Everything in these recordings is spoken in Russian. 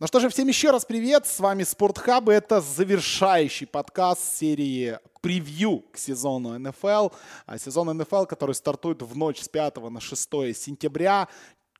Ну что же, всем еще раз привет, с вами Спортхаб, это завершающий подкаст серии превью к сезону НФЛ. А сезон НФЛ, который стартует в ночь с 5 на 6 сентября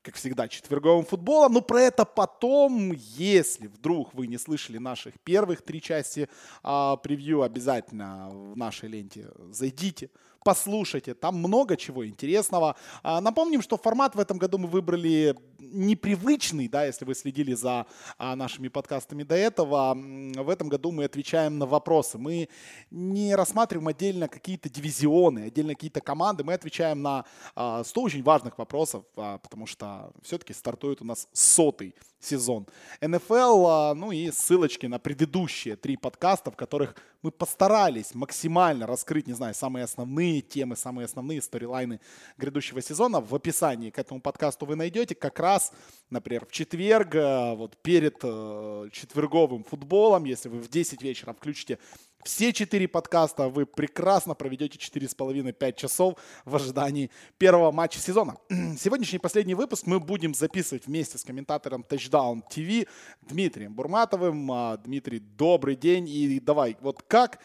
как всегда, четверговым футболом. Но про это потом, если вдруг вы не слышали наших первых три части а, превью, обязательно в нашей ленте зайдите, послушайте, там много чего интересного. А, напомним, что формат в этом году мы выбрали непривычный, да, если вы следили за а, нашими подкастами до этого. В этом году мы отвечаем на вопросы. Мы не рассматриваем отдельно какие-то дивизионы, отдельно какие-то команды. Мы отвечаем на а, 100 очень важных вопросов, а, потому что все-таки стартует у нас сотый сезон НФЛ, а, ну и ссылочки на предыдущие три подкаста, в которых мы постарались максимально раскрыть, не знаю, самые основные темы, самые основные сторилайны грядущего сезона. В описании к этому подкасту вы найдете как раз, например, в четверг, э, вот перед э, четверговым футболом, если вы в 10 вечера включите все четыре подкаста вы прекрасно проведете 4,5-5 часов в ожидании первого матча сезона. Сегодняшний последний выпуск мы будем записывать вместе с комментатором Touchdown TV Дмитрием Бурматовым. А, Дмитрий, добрый день. И давай, вот как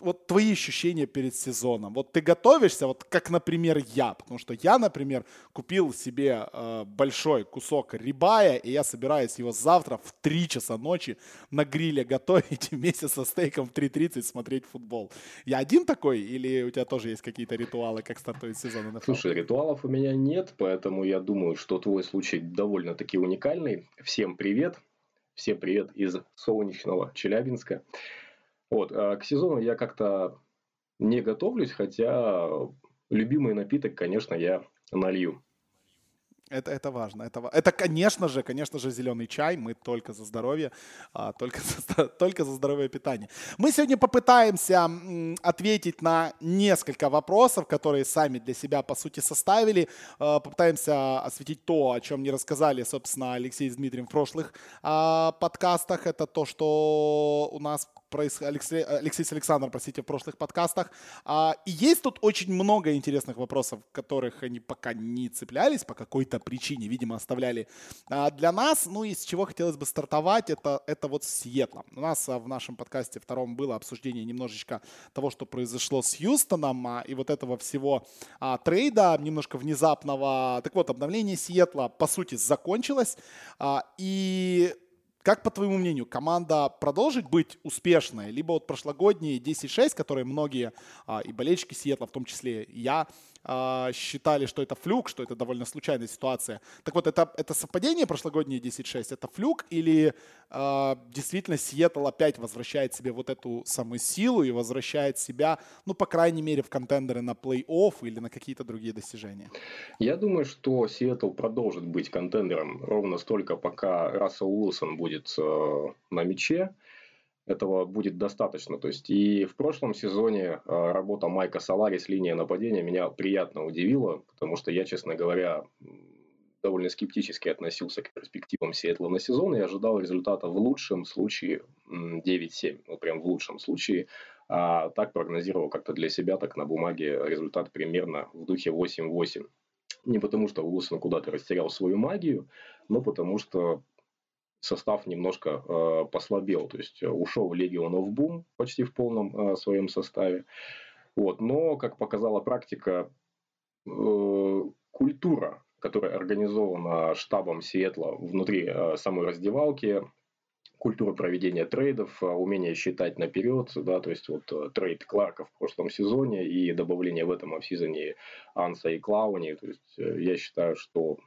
вот твои ощущения перед сезоном? Вот ты готовишься, вот как, например, я, потому что я, например, купил себе э, большой кусок рибая, и я собираюсь его завтра в 3 часа ночи на гриле готовить вместе со стейком в 3.30 смотреть футбол. Я один такой, или у тебя тоже есть какие-то ритуалы, как стартует сезон НФЛ? Слушай, ритуалов у меня нет, поэтому я думаю, что твой случай довольно-таки уникальный. Всем привет, всем привет из солнечного Челябинска. Вот, а к сезону я как-то не готовлюсь, хотя любимый напиток, конечно, я налью. Это, это важно. Это, это, конечно же, конечно же, зеленый чай. Мы только за здоровье, а, только, за, только за здоровое питание. Мы сегодня попытаемся ответить на несколько вопросов, которые сами для себя, по сути, составили. А, попытаемся осветить то, о чем не рассказали, собственно, Алексей с Дмитрием в прошлых а, подкастах. Это то, что у нас происходит, Алексей, Алексей с простите, в прошлых подкастах. А, и есть тут очень много интересных вопросов, которых они пока не цеплялись по какой-то причине, видимо, оставляли а, для нас. Ну и с чего хотелось бы стартовать, это, это вот с Сиэтлом. У нас а, в нашем подкасте втором было обсуждение немножечко того, что произошло с Хьюстоном а, и вот этого всего а, трейда, немножко внезапного. Так вот, обновление Сиэтла, по сути, закончилось. А, и как, по твоему мнению, команда продолжит быть успешной? Либо вот прошлогодние 10-6, которые многие а, и болельщики Сиэтла, в том числе я, а, считали, что это флюк, что это довольно случайная ситуация. Так вот, это, это совпадение прошлогодние 10-6, это флюк или а, действительно Сиэтл опять возвращает себе вот эту самую силу и возвращает себя, ну, по крайней мере, в контендеры на плей-офф или на какие-то другие достижения? Я думаю, что Сиэтл продолжит быть контендером ровно столько, пока Рассел Уилсон будет э, на мяче этого будет достаточно. То есть и в прошлом сезоне э, работа Майка Салари с линией нападения меня приятно удивила, потому что я, честно говоря, довольно скептически относился к перспективам Сиэтла на сезон и ожидал результата в лучшем случае 9-7, ну прям в лучшем случае. А так прогнозировал как-то для себя, так на бумаге результат примерно в духе 8-8. Не потому, что Уилсон куда-то растерял свою магию, но потому что состав немножко э, послабел. То есть э, ушел Легион of Boom почти в полном э, своем составе. Вот. Но, как показала практика, э, культура, которая организована штабом Сиэтла внутри э, самой раздевалки, культура проведения трейдов, э, умение считать наперед, да, то есть вот э, трейд Кларка в прошлом сезоне и добавление в этом офсизоне Анса и Клауни, то есть я считаю, что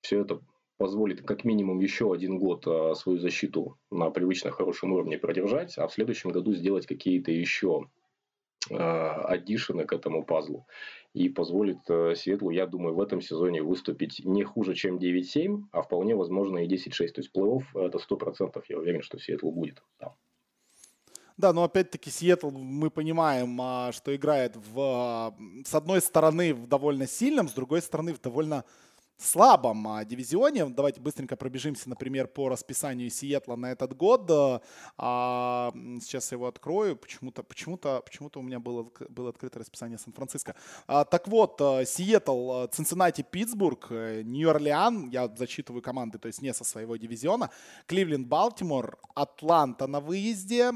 все это позволит как минимум еще один год а, свою защиту на привычно хорошем уровне продержать, а в следующем году сделать какие-то еще аддишены к этому пазлу. И позволит э, Светлу, я думаю, в этом сезоне выступить не хуже, чем 9-7, а вполне возможно и 10-6. То есть плей-офф это 100%, я уверен, что Сиэтл будет там. Да, но опять-таки Сиэтл, мы понимаем, а, что играет в, с одной стороны в довольно сильном, с другой стороны в довольно слабом а, дивизионе. Давайте быстренько пробежимся, например, по расписанию Сиэтла на этот год. А, сейчас я его открою. Почему-то почему -то, почему -то у меня было, было открыто расписание Сан-Франциско. А, так вот, Сиэтл, Цинциннати, Питтсбург, э, Нью-Орлеан, я зачитываю команды, то есть не со своего дивизиона, Кливленд, Балтимор, Атланта на выезде,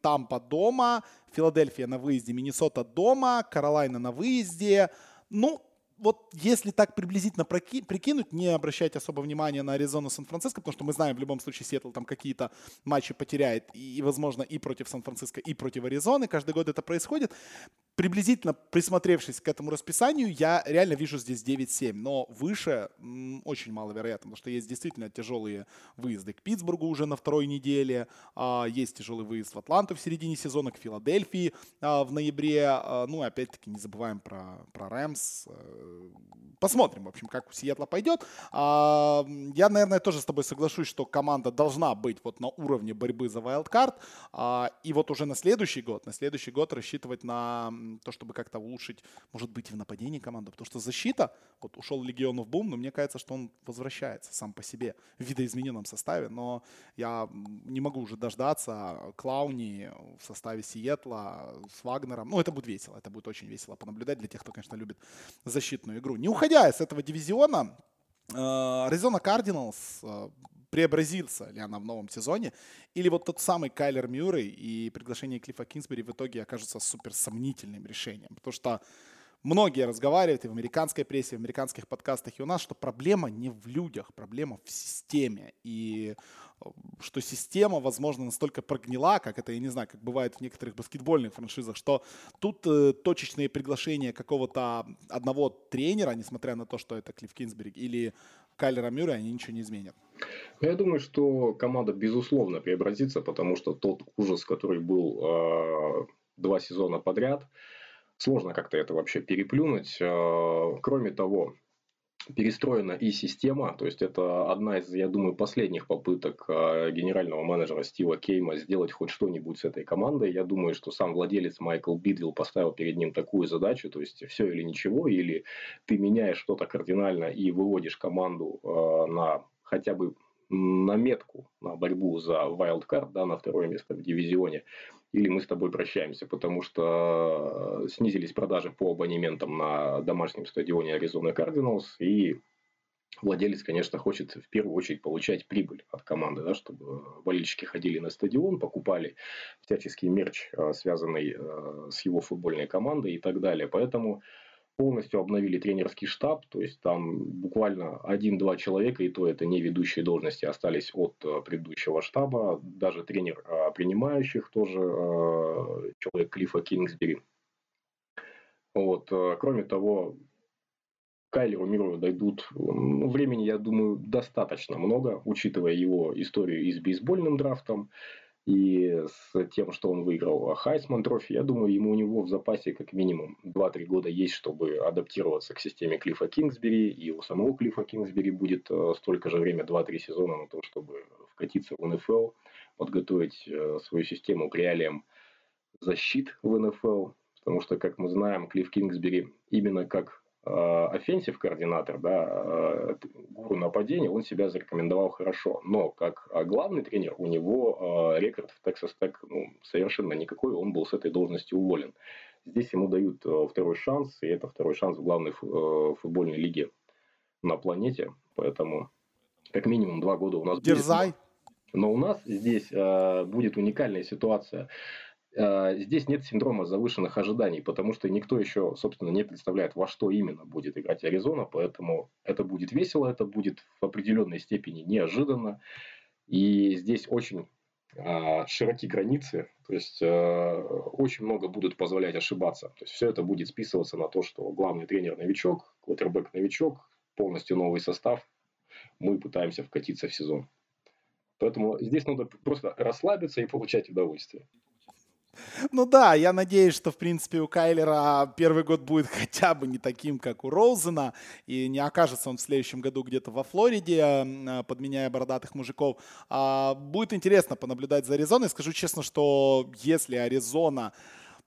Тампа дома, Филадельфия на выезде, Миннесота дома, Каролайна на выезде. Ну, вот если так приблизительно прикинуть, не обращать особо внимания на Аризону Сан-Франциско, потому что мы знаем в любом случае Сиэтл там какие-то матчи потеряет, и, возможно, и против Сан-Франциско, и против Аризоны. Каждый год это происходит. Приблизительно присмотревшись к этому расписанию, я реально вижу здесь 9-7, но выше м, очень маловероятно, потому что есть действительно тяжелые выезды к Питтсбургу уже на второй неделе, а, есть тяжелый выезд в Атланту в середине сезона, к Филадельфии а, в ноябре. А, ну, опять-таки, не забываем про, про Рэмс, э, посмотрим, в общем, как у Сиэтла пойдет. А, я, наверное, тоже с тобой соглашусь, что команда должна быть вот на уровне борьбы за. А, и вот уже на следующий год, на следующий год рассчитывать на то, чтобы как-то улучшить, может быть, и в нападении команду. Потому что защита, вот ушел Легионов Бум, но мне кажется, что он возвращается сам по себе в видоизмененном составе. Но я не могу уже дождаться Клауни в составе Сиэтла с Вагнером. Ну, это будет весело, это будет очень весело понаблюдать для тех, кто, конечно, любит защитную игру. Не уходя из этого дивизиона, Аризона Кардиналс преобразился ли она в новом сезоне, или вот тот самый Кайлер Мюррей и приглашение Клиффа Кинсбери в итоге окажутся супер сомнительным решением. Потому что многие разговаривают и в американской прессе, и в американских подкастах, и у нас, что проблема не в людях, проблема в системе. И что система, возможно, настолько прогнила, как это, я не знаю, как бывает в некоторых баскетбольных франшизах, что тут э, точечные приглашения какого-то одного тренера, несмотря на то, что это Клифф Кинсберг или Кайлера Мюррей, они ничего не изменят. Я думаю, что команда безусловно преобразится, потому что тот ужас, который был э, два сезона подряд, сложно как-то это вообще переплюнуть. Э, кроме того, перестроена и система, то есть это одна из, я думаю, последних попыток а, генерального менеджера Стива Кейма сделать хоть что-нибудь с этой командой. Я думаю, что сам владелец Майкл Бидвилл поставил перед ним такую задачу, то есть все или ничего, или ты меняешь что-то кардинально и выводишь команду а, на хотя бы на метку, на борьбу за wildcard, да, на второе место в дивизионе, или мы с тобой прощаемся, потому что э, снизились продажи по абонементам на домашнем стадионе Аризона Кардиналс, и владелец, конечно, хочет в первую очередь получать прибыль от команды, да, чтобы болельщики ходили на стадион, покупали всяческий мерч, э, связанный э, с его футбольной командой и так далее. Поэтому полностью обновили тренерский штаб, то есть там буквально один-два человека, и то это не ведущие должности, остались от э, предыдущего штаба. Даже тренер э, принимающих тоже э, человек Клиффа Кингсбери. Вот. Кроме того, Кайлеру Миру дойдут ну, времени, я думаю, достаточно много, учитывая его историю и с бейсбольным драфтом, и с тем, что он выиграл Хайсман трофи, я думаю, ему у него в запасе как минимум 2-3 года есть, чтобы адаптироваться к системе Клиффа Кингсбери. И у самого Клиффа Кингсбери будет э, столько же время, 2-3 сезона на то, чтобы вкатиться в НФЛ, подготовить э, свою систему к реалиям защит в НФЛ. Потому что, как мы знаем, Клифф Кингсбери именно как offensive э, координатор, да, э, гуру нападения, он себя зарекомендовал хорошо. Но как э, главный тренер у него рекорд в Texas Tech ну, совершенно никакой, он был с этой должности уволен. Здесь ему дают второй шанс, и это второй шанс в главной футбольной лиге на планете. Поэтому как минимум два года у нас Дерзай. будет. Но у нас здесь будет уникальная ситуация. А, здесь нет синдрома завышенных ожиданий, потому что никто еще, собственно, не представляет, во что именно будет играть Аризона, поэтому это будет весело, это будет в определенной степени неожиданно. И здесь очень а, широки границы, то есть а, очень много будут позволять ошибаться. То есть все это будет списываться на то, что главный тренер новичок, квотербек новичок, полностью новый состав. Мы пытаемся вкатиться в сезон. Поэтому здесь надо просто расслабиться и получать удовольствие. Ну да, я надеюсь, что, в принципе, у Кайлера первый год будет хотя бы не таким, как у Роузена, и не окажется он в следующем году где-то во Флориде, подменяя бородатых мужиков. А будет интересно понаблюдать за Аризоной. Скажу честно, что если Аризона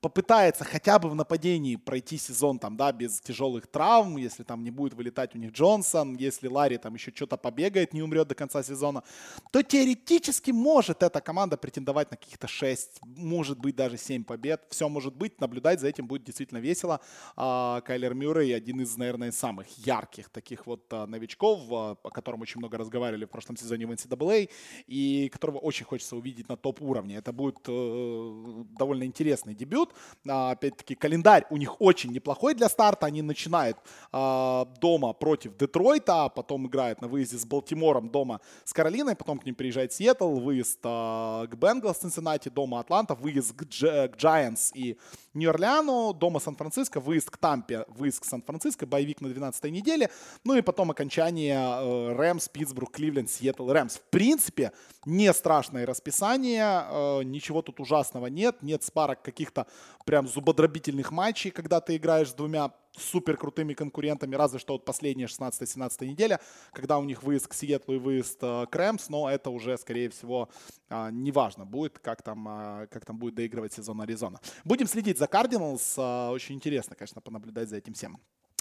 попытается хотя бы в нападении пройти сезон там, да, без тяжелых травм, если там не будет вылетать у них Джонсон, если Ларри там еще что-то побегает, не умрет до конца сезона, то теоретически может эта команда претендовать на каких-то 6, может быть даже 7 побед. Все может быть, наблюдать за этим будет действительно весело. А, Кайлер Мюррей один из, наверное, самых ярких таких вот а, новичков, а, о котором очень много разговаривали в прошлом сезоне в NCAA, и которого очень хочется увидеть на топ-уровне. Это будет э, довольно интересный дебют. А, опять-таки, календарь у них очень неплохой для старта. Они начинают а, дома против Детройта, а потом играют на выезде с Балтимором, дома с Каролиной, потом к ним приезжает Сиэтл, выезд к Бенгалс Цинциннати, дома Атланта, выезд к, Дж, к Giants и Нью-Орлеану, дома Сан-Франциско, выезд к Тампе, выезд к Сан-Франциско, боевик на 12 неделе, ну и потом окончание э, Рэмс, Питтсбург, Кливленд, Сиэтл, Рэмс. В принципе, не страшное расписание, э, ничего тут ужасного нет, нет спарок каких-то прям зубодробительных матчей, когда ты играешь с двумя супер крутыми конкурентами, разве что вот последняя 16-17 неделя, когда у них выезд к Сиэтлу и выезд э, к Рэмс, но это уже, скорее всего, э, неважно будет, как там, э, как там будет доигрывать сезон Аризона. Будем следить за Кардиналс, очень интересно, конечно, понаблюдать за этим всем.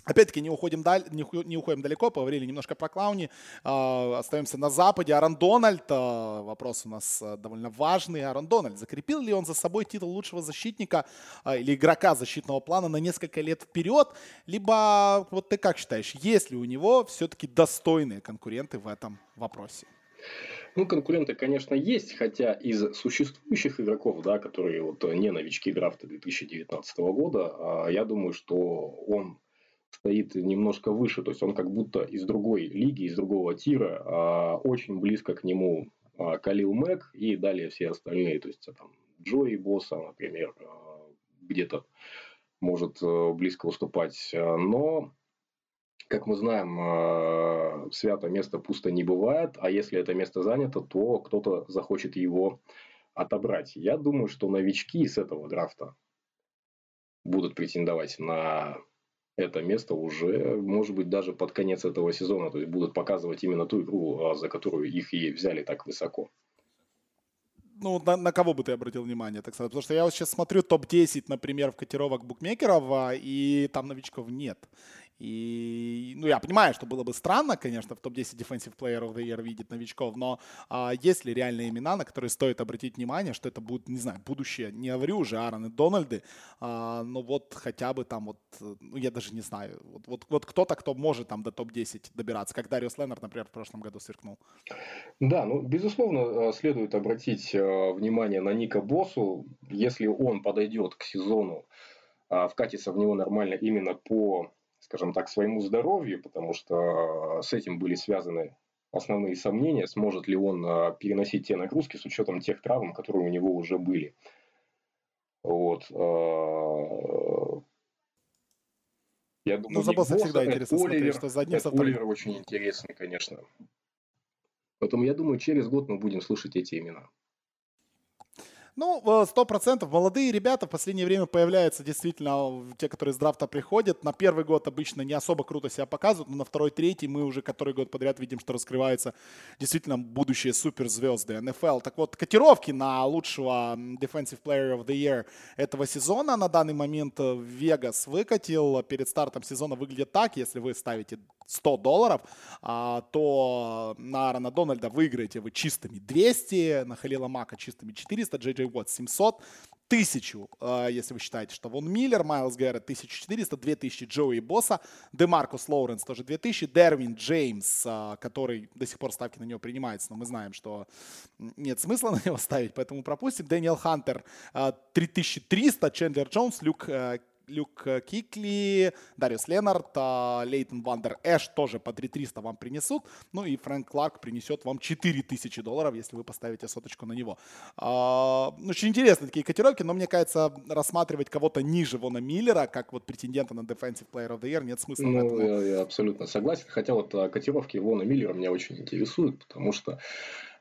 Опять-таки не уходим, даль, не, не уходим далеко, поговорили немножко про Клауни. Э, остаемся на Западе. Аарон Дональд, э, вопрос у нас э, довольно важный. Аарон Дональд, закрепил ли он за собой титул лучшего защитника э, или игрока защитного плана на несколько лет вперед? Либо, вот ты как считаешь, есть ли у него все-таки достойные конкуренты в этом вопросе? Ну, конкуренты, конечно, есть, хотя из существующих игроков, да, которые вот не новички драфта 2019 года, я думаю, что он стоит немножко выше, то есть он как будто из другой лиги, из другого тира, а очень близко к нему а, Калил Мэг и далее все остальные, то есть там Джои Босса, например, а, где-то может э, близко уступать, но как мы знаем, свято место пусто не бывает, а если это место занято, то кто-то захочет его отобрать. Я думаю, что новички с этого драфта будут претендовать на это место уже, может быть, даже под конец этого сезона. То есть будут показывать именно ту игру, а, за которую их и взяли так высоко. Ну, на, на кого бы ты обратил внимание, так сказать? Потому что я вот сейчас смотрю топ-10, например, в котировок букмекеров, а, и там новичков нет. И, ну, я понимаю, что было бы странно, конечно, в топ-10 Defensive Player of the Year видеть новичков, но а, есть ли реальные имена, на которые стоит обратить внимание, что это будет, не знаю, будущее, не говорю уже Аарон и Дональды, а, но вот хотя бы там вот, ну, я даже не знаю, вот, вот, вот кто-то, кто может там до топ-10 добираться, как Дариус Леннард, например, в прошлом году сверкнул. Да, ну, безусловно, э, следует обратить э, внимание на Ника Боссу, если он подойдет к сезону, а, вкатится в него нормально именно по скажем так, своему здоровью, потому что с этим были связаны основные сомнения, сможет ли он а, переносить те нагрузки с учетом тех травм, которые у него уже были. Вот. А, я думаю, ну, за босса всегда интересно Оливер, смотреть, что за одним, Оливер очень интересный, конечно. Поэтому я думаю, через год мы будем слышать эти имена. Ну, э, сто процентов. Молодые ребята в последнее время появляются действительно, те, которые с драфта приходят. На первый год обычно не особо круто себя показывают, но на второй, третий мы уже который год подряд видим, что раскрываются действительно будущие суперзвезды НФЛ. Так вот, котировки на лучшего Defensive Player of the Year этого сезона на данный момент Вегас выкатил. Перед стартом сезона выглядит так, если вы ставите 100 долларов, а, то на Аарона Дональда выиграете вы чистыми 200, на Халила Мака чистыми 400, Джей Джей Уотт 700, тысячу, а, если вы считаете, что Вон Миллер, Майлз Гаррет 1400, 2000 Джоуи Босса, Демаркус Лоуренс тоже 2000, Дервин Джеймс, а, который до сих пор ставки на него принимаются, но мы знаем, что нет смысла на него ставить, поэтому пропустим. Даниэл Хантер 3300, Чендлер Джонс, Люк э, Люк Кикли, Дариус Ленард, а, Лейтон Вандер Эш тоже по 3300 вам принесут. Ну и Фрэнк Кларк принесет вам 4000 долларов, если вы поставите соточку на него. А, очень интересные такие котировки, но мне кажется, рассматривать кого-то ниже Вона Миллера, как вот претендента на Defensive Player of the Year, нет смысла. Ну, я, я абсолютно согласен. Хотя вот а, котировки Вона Миллера меня очень интересуют, потому что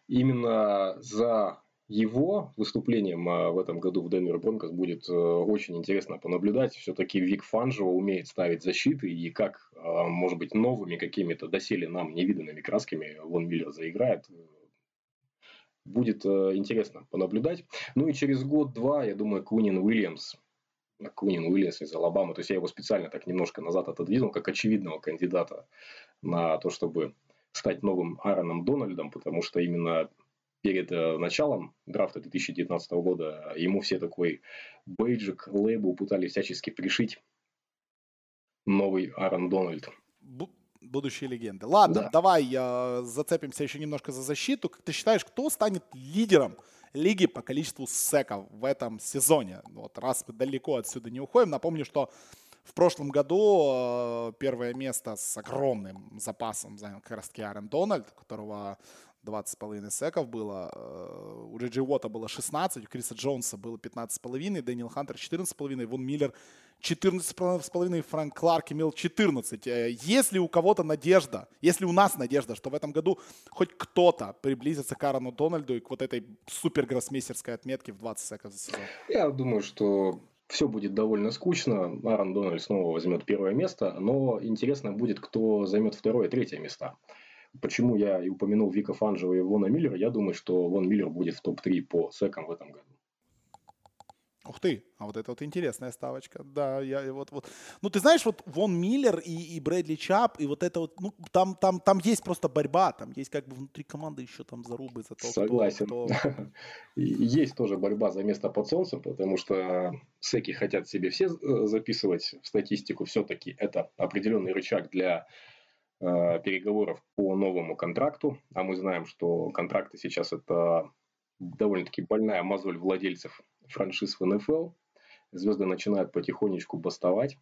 именно за его выступлением а, в этом году в Денвер Бронкос будет э, очень интересно понаблюдать. Все-таки Вик Фанжева умеет ставить защиты, и как, а, может быть, новыми какими-то доселе нам невиданными красками Вон Миллер заиграет, будет э, интересно понаблюдать. Ну и через год-два, я думаю, Кунин Уильямс Кунин Уильямс из Алабамы. То есть я его специально так немножко назад отодвинул, как очевидного кандидата на то, чтобы стать новым Аароном Дональдом, потому что именно перед э, началом драфта 2019 года ему все такой бейджик, лейбл пытались всячески пришить новый Аарон Дональд. Бу- будущие легенды. Ладно, да. давай э, зацепимся еще немножко за защиту. Как ты считаешь, кто станет лидером лиги по количеству секов в этом сезоне? Вот раз мы далеко отсюда не уходим, напомню, что в прошлом году э, первое место с огромным запасом занял как раз таки Аарон Дональд, которого 20,5 секов было. Э, у Джиджи Уота было 16, у Криса Джонса было 15,5, Дэниел Хантер 14,5, Вон Миллер 14,5, Фрэнк Кларк имел 14. Э, если у кого-то надежда, если у нас надежда, что в этом году хоть кто-то приблизится к Аарону Дональду и к вот этой супер гроссмейстерской отметке в 20 секов за сезон? Я думаю, что все будет довольно скучно. Аарон Дональд снова возьмет первое место, но интересно будет, кто займет второе и третье место. Почему я и упомянул Вика Фанжева и Вона Миллера, я думаю, что Вон Миллер будет в топ-3 по секам в этом году. Ух ты, а вот это вот интересная ставочка. Да, я вот вот. Ну ты знаешь, вот Вон Миллер и, и Брэдли Чап, и вот это вот, ну там там там есть просто борьба, там есть как бы внутри команды еще там зарубы за то, Согласен. Кто, кто... Есть тоже борьба за место под солнцем, потому что секи хотят себе все э, записывать в статистику. Все-таки это определенный рычаг для переговоров по новому контракту, а мы знаем, что контракты сейчас это довольно-таки больная мозоль владельцев франшиз в НФЛ. Звезды начинают потихонечку бастовать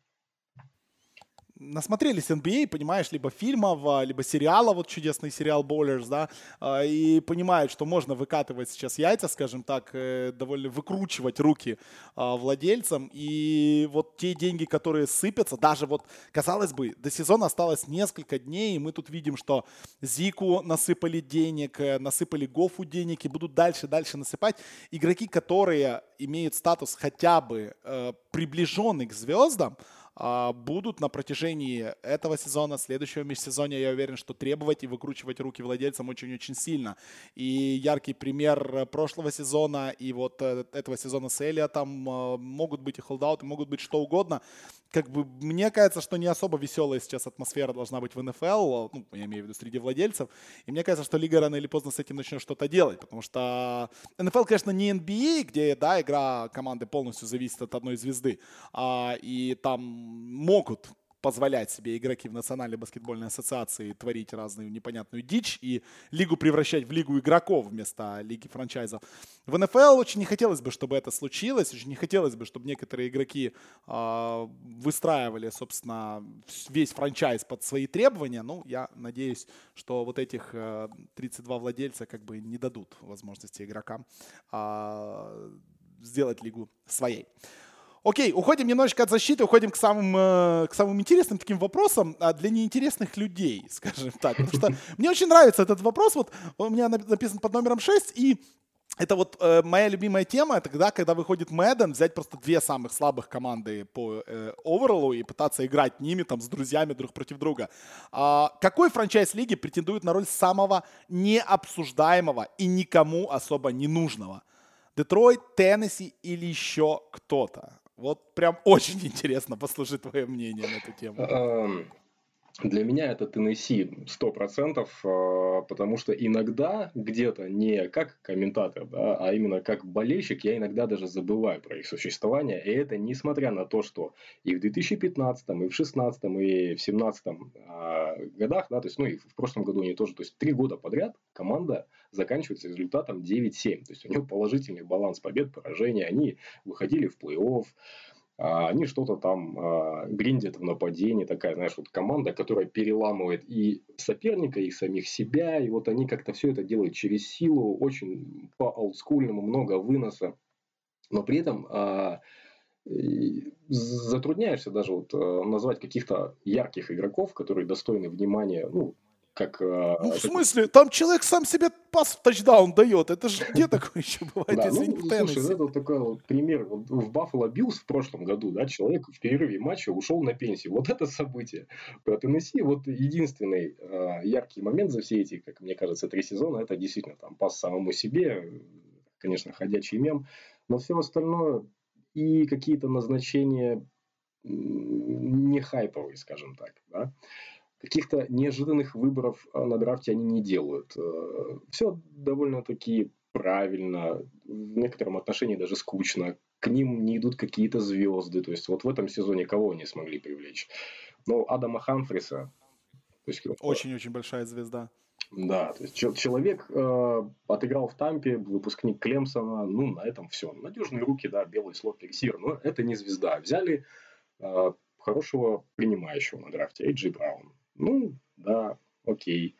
насмотрелись NBA, понимаешь, либо фильмов, а, либо сериала, вот чудесный сериал Bowlers, да, а, и понимают, что можно выкатывать сейчас яйца, скажем так, э, довольно выкручивать руки а, владельцам, и вот те деньги, которые сыпятся, даже вот, казалось бы, до сезона осталось несколько дней, и мы тут видим, что Зику насыпали денег, э, насыпали Гофу денег, и будут дальше-дальше насыпать. Игроки, которые имеют статус хотя бы э, приближенный к звездам, а, будут на протяжении этого сезона, следующего межсезонья, я уверен, что требовать и выкручивать руки владельцам очень-очень сильно. И яркий пример прошлого сезона и вот э, этого сезона с Элиотом э, могут быть и холдауты, могут быть что угодно. Как бы мне кажется, что не особо веселая сейчас атмосфера должна быть в НФЛ, ну, я имею в виду среди владельцев. И мне кажется, что лига рано или поздно с этим начнет что-то делать, потому что НФЛ, конечно, не NBA, где, да, игра команды полностью зависит от одной звезды, а, и там могут позволять себе игроки в Национальной баскетбольной ассоциации творить разную непонятную дичь и лигу превращать в лигу игроков вместо лиги франчайзов. В НФЛ очень не хотелось бы, чтобы это случилось, очень не хотелось бы, чтобы некоторые игроки э, выстраивали, собственно, весь франчайз под свои требования. Ну, я надеюсь, что вот этих э, 32 владельца как бы не дадут возможности игрокам э, сделать лигу своей. Окей, уходим немножечко от защиты, уходим к самым, э, к самым интересным таким вопросам а для неинтересных людей, скажем так. Потому что мне очень нравится этот вопрос. Вот у меня написан под номером 6, и это вот э, моя любимая тема, это когда, когда выходит Мэдден, взять просто две самых слабых команды по э, оверолу и пытаться играть ними там с друзьями друг против друга. А, какой франчайз лиги претендует на роль самого необсуждаемого и никому особо не нужного? Детройт, Теннесси или еще кто-то? Вот прям очень интересно послушать твое мнение на эту тему. Для меня это Теннесси 100%, а, потому что иногда где-то не как комментатор, да, а именно как болельщик, я иногда даже забываю про их существование. И это несмотря на то, что и в 2015, и в 2016, и в 2017 а, годах, да, то есть, ну и в прошлом году они тоже, то есть три года подряд команда заканчивается результатом 9-7. То есть у него положительный баланс побед, поражений. Они выходили в плей-офф, а они что-то там а, гриндят в нападении. Такая, знаешь, вот команда, которая переламывает и соперника, и самих себя. И вот они как-то все это делают через силу, очень по олдскульному, много выноса. Но при этом а, затрудняешься даже вот назвать каких-то ярких игроков, которые достойны внимания, ну, как... Э, ну, в смысле? Там человек сам себе пас в тачдаун дает. Это же где такое еще бывает, да, ну, слушай, это вот такой вот пример. Вот в Buffalo Bills в прошлом году, да, человек в перерыве матча ушел на пенсию. Вот это событие. Про Теннесси вот единственный э, яркий момент за все эти, как мне кажется, три сезона, это действительно там пас самому себе, конечно, ходячий мем. Но все остальное и какие-то назначения не хайповые, скажем так. Да? Каких-то неожиданных выборов а, на драфте они не делают. Э, Все довольно-таки правильно, в некотором отношении даже скучно. К ним не идут какие-то звезды. То есть вот в этом сезоне кого они смогли привлечь? Ну, Адама Хамфриса. Очень-очень большая звезда. Да, то есть человек э, отыграл в Тампе, выпускник Клемсона, ну, на этом все. Надежные руки, да, белый слот ресивер, но это не звезда. Взяли э, хорошего принимающего на драфте, Эйджи Браун. Ну, да, окей.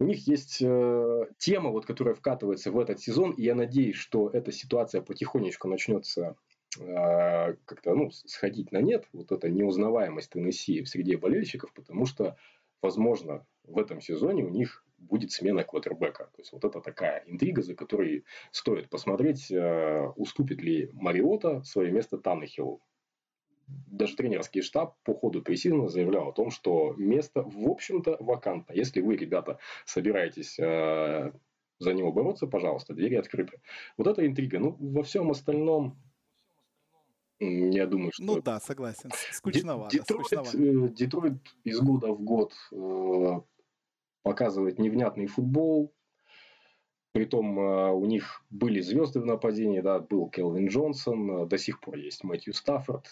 У них есть э, тема, вот, которая вкатывается в этот сезон, и я надеюсь, что эта ситуация потихонечку начнется э, как-то ну, сходить на нет, вот эта неузнаваемость Теннесси в среде болельщиков, потому что возможно, в этом сезоне у них будет смена квотербека. То есть, вот это такая интрига, за которой стоит посмотреть, э, уступит ли Мариота свое место Таннехиллу. Даже тренерский штаб по ходу пресизона заявлял о том, что место, в общем-то, вакантно. Если вы, ребята, собираетесь э, за него бороться, пожалуйста, двери открыты. Вот это интрига. Ну, во всем остальном я думаю, что... Ну да, согласен. Скучновато. Детройт, скучновато. Э, Детройт из года в год э, показывает невнятный футбол. Притом э, у них были звезды в нападении, да, был Келвин Джонсон, до сих пор есть Мэтью Стаффорд,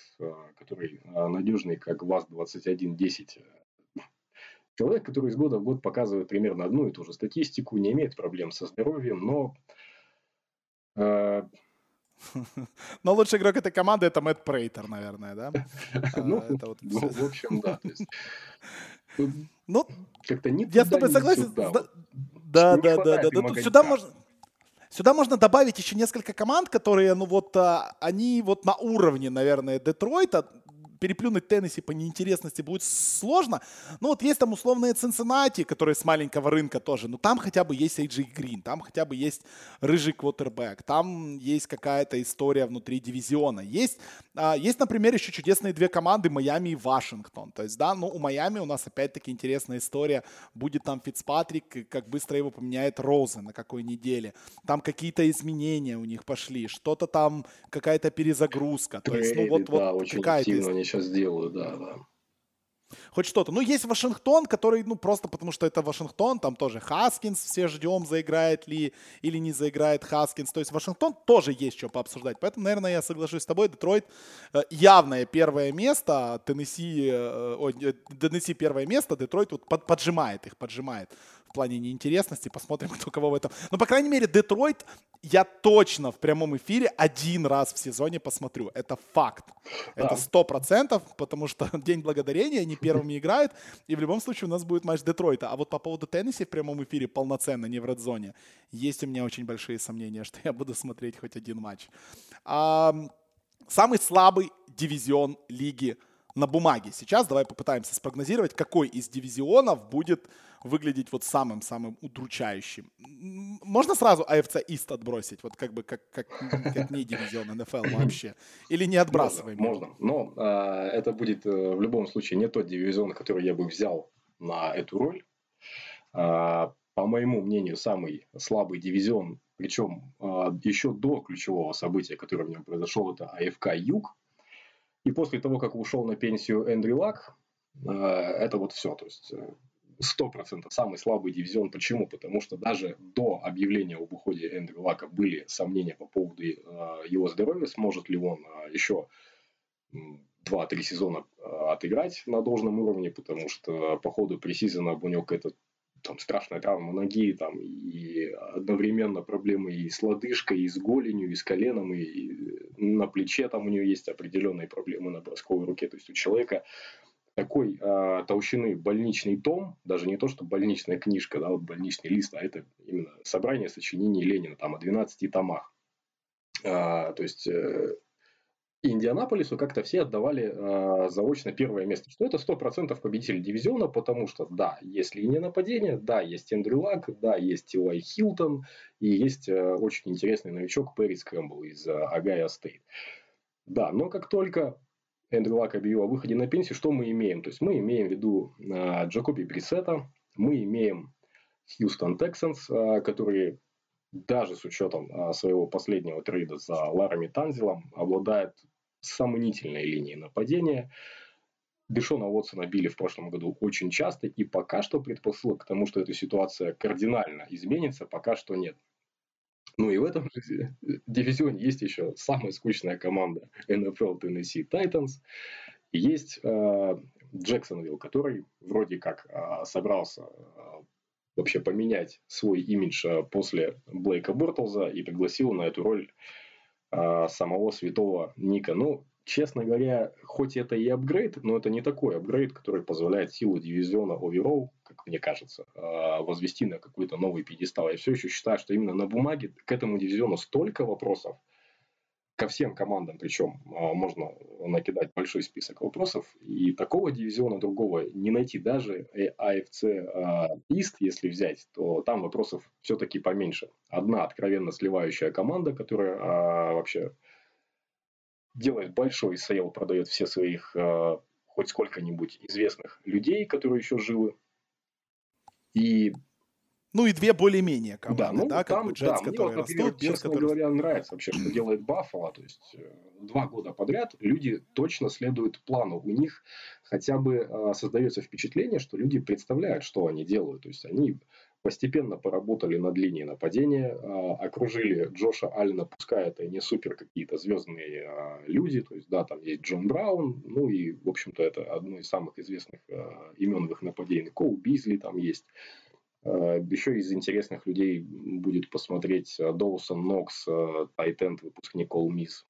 который надежный, как ВАЗ-2110. Человек, который из года в год показывает примерно одну и ту же статистику, не имеет проблем со здоровьем, но но лучший игрок этой команды это Мэтт Прейтер, наверное, да? Ну, а, ну в общем, да. Ну, как-то не Я с тобой согласен. Да, да, да, да. Тут сюда можно... Сюда можно добавить еще несколько команд, которые, ну вот, а, они вот на уровне, наверное, Детройта, переплюнуть Теннесси по неинтересности будет сложно. Ну вот есть там условные Цинциннати, которые с маленького рынка тоже. Но там хотя бы есть Эйджи Грин, там хотя бы есть рыжий квотербек, там есть какая-то история внутри дивизиона. Есть, а, есть, например, еще чудесные две команды Майами и Вашингтон. То есть, да, ну у Майами у нас опять-таки интересная история. Будет там Фицпатрик, как быстро его поменяет Розы, на какой неделе. Там какие-то изменения у них пошли, что-то там, какая-то перезагрузка. То есть, ну вот, да, вот какая-то сейчас сделаю, да, да. Хоть что-то. Ну, есть Вашингтон, который, ну, просто потому что это Вашингтон, там тоже Хаскинс, все ждем, заиграет ли или не заиграет Хаскинс. То есть Вашингтон тоже есть что пообсуждать. Поэтому, наверное, я соглашусь с тобой. Детройт э, явное первое место, Теннесси, э, ой, э, Теннесси первое место, Детройт вот под, поджимает их, поджимает плане неинтересности. Посмотрим, кто кого в этом. Ну, по крайней мере, Детройт я точно в прямом эфире один раз в сезоне посмотрю. Это факт. Это сто процентов, потому что День Благодарения, они первыми играют, и в любом случае у нас будет матч Детройта. А вот по поводу Теннесси в прямом эфире полноценно, не в редзоне, есть у меня очень большие сомнения, что я буду смотреть хоть один матч. А, самый слабый дивизион лиги на бумаге. Сейчас давай попытаемся спрогнозировать, какой из дивизионов будет выглядеть вот самым-самым удручающим. Можно сразу AFC East отбросить, вот как бы как, как, как не дивизион НФЛ вообще? Или не отбрасываем? Можно, можно. но э, это будет э, в любом случае не тот дивизион, который я бы взял на эту роль. Э, по моему мнению, самый слабый дивизион, причем э, еще до ключевого события, которое в нем произошло, это АФК Юг. И после того, как ушел на пенсию Эндрю Лак, э, это вот все. То есть э, сто процентов самый слабый дивизион. Почему? Потому что даже до объявления об уходе Эндрю Лака были сомнения по поводу э, его здоровья, сможет ли он э, еще 2-3 сезона э, отыграть на должном уровне, потому что по ходу пресизона у него какая-то там страшная травма ноги, там, и одновременно проблемы и с лодыжкой, и с голенью, и с коленом, и на плече там у него есть определенные проблемы на бросковой руке. То есть у человека такой э, толщины больничный том, даже не то, что больничная книжка, да, вот больничный лист, а это именно собрание сочинений Ленина, там о 12 томах. А, то есть э, Индианаполису как-то все отдавали э, заочно первое место, что это 100% победитель дивизиона, потому что, да, есть линия нападения, да, есть Эндрю Лак, да, есть Ти Уай Хилтон, и есть э, очень интересный новичок Пэррис Кэмпбелл из э, State. Да, но как только Эндрю Лак объявил о выходе на пенсию, что мы имеем? То есть мы имеем в виду э, Джакоби Брисета, мы имеем Хьюстон Тексанс, э, которые даже с учетом а, своего последнего трейда за Ларами Танзелом, обладает сомнительной линией нападения. Дэшона Уотсона били в прошлом году очень часто, и пока что предпосылок к тому, что эта ситуация кардинально изменится, пока что нет. Ну и в этом же дивизионе есть еще самая скучная команда NFL Tennessee Titans. есть э, который вроде как э, собрался э, вообще поменять свой имидж э, после Блейка Бортлза и пригласил на эту роль э, самого святого Ника. Ну, честно говоря, хоть это и апгрейд, но это не такой апгрейд, который позволяет силу дивизиона overall, как мне кажется, э, возвести на какой-то новый пьедестал. Я все еще считаю, что именно на бумаге к этому дивизиону столько вопросов, ко всем командам, причем а, можно накидать большой список вопросов, и такого дивизиона другого не найти. Даже АФЦ East, если взять, то там вопросов все-таки поменьше. Одна откровенно сливающая команда, которая а, вообще делает большой sale, продает все своих а, хоть сколько-нибудь известных людей, которые еще живы. И ну и две более-менее команды, да, ну, да как там, бы Джетс, да, которые мне, вот, например, растут, честно которые... говоря, нравится вообще, что делает Баффало, то есть э, два года подряд люди точно следуют плану, у них хотя бы э, создается впечатление, что люди представляют, что они делают, то есть они постепенно поработали над линией нападения, э, окружили Джоша Аллена, пускай это не супер какие-то звездные э, люди, то есть да, там есть Джон Браун, ну и, в общем-то, это одно из самых известных э, имен в их нападении, Коу Бизли там есть, Еще из интересных людей будет посмотреть Доусон Нокс, Тайтенд, выпускник All Miss.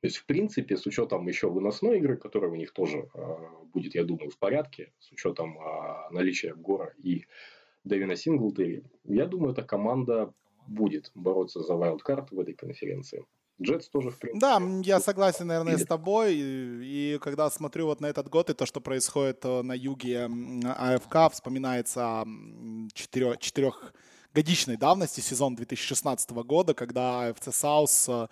То есть, в принципе, с учетом еще выносной игры, которая у них тоже будет, я думаю, в порядке, с учетом наличия Гора и Дэвина Синглтери, я думаю, эта команда будет бороться за вайлдкарт в этой конференции. Джетс тоже, в принципе. Да, я согласен, наверное, с тобой. И, и когда смотрю вот на этот год и то, что происходит э, на юге АФК, вспоминается четырех, четырехгодичной давности, сезон 2016 года, когда АФЦ Саус э,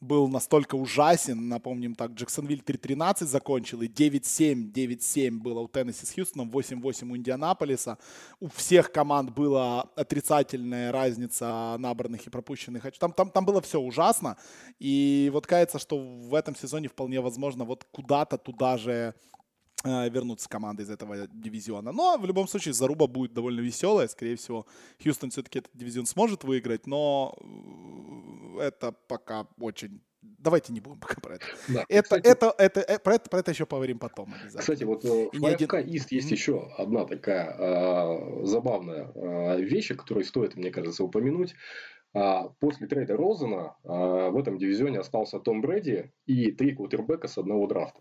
был настолько ужасен. Напомним так, Джексонвиль 3-13 закончил, и 9-7, 9-7 было у Теннесси с Хьюстоном, 8-8 у Индианаполиса. У всех команд была отрицательная разница набранных и пропущенных Там, там, там было все ужасно. И вот кажется, что в этом сезоне вполне возможно вот куда-то туда же э, вернуться команда из этого дивизиона. Но в любом случае заруба будет довольно веселая. Скорее всего, Хьюстон все-таки этот дивизион сможет выиграть, но это пока очень Давайте не будем пока про это. Да. Это, кстати, это, это, это, про это, про это еще поговорим потом. Кстати, вот э, в ФК один... Ист есть еще одна такая э, забавная э, вещь, которую стоит, мне кажется, упомянуть. А, после трейда Розена а, в этом дивизионе остался Том Брэди и три квотербека с одного драфта.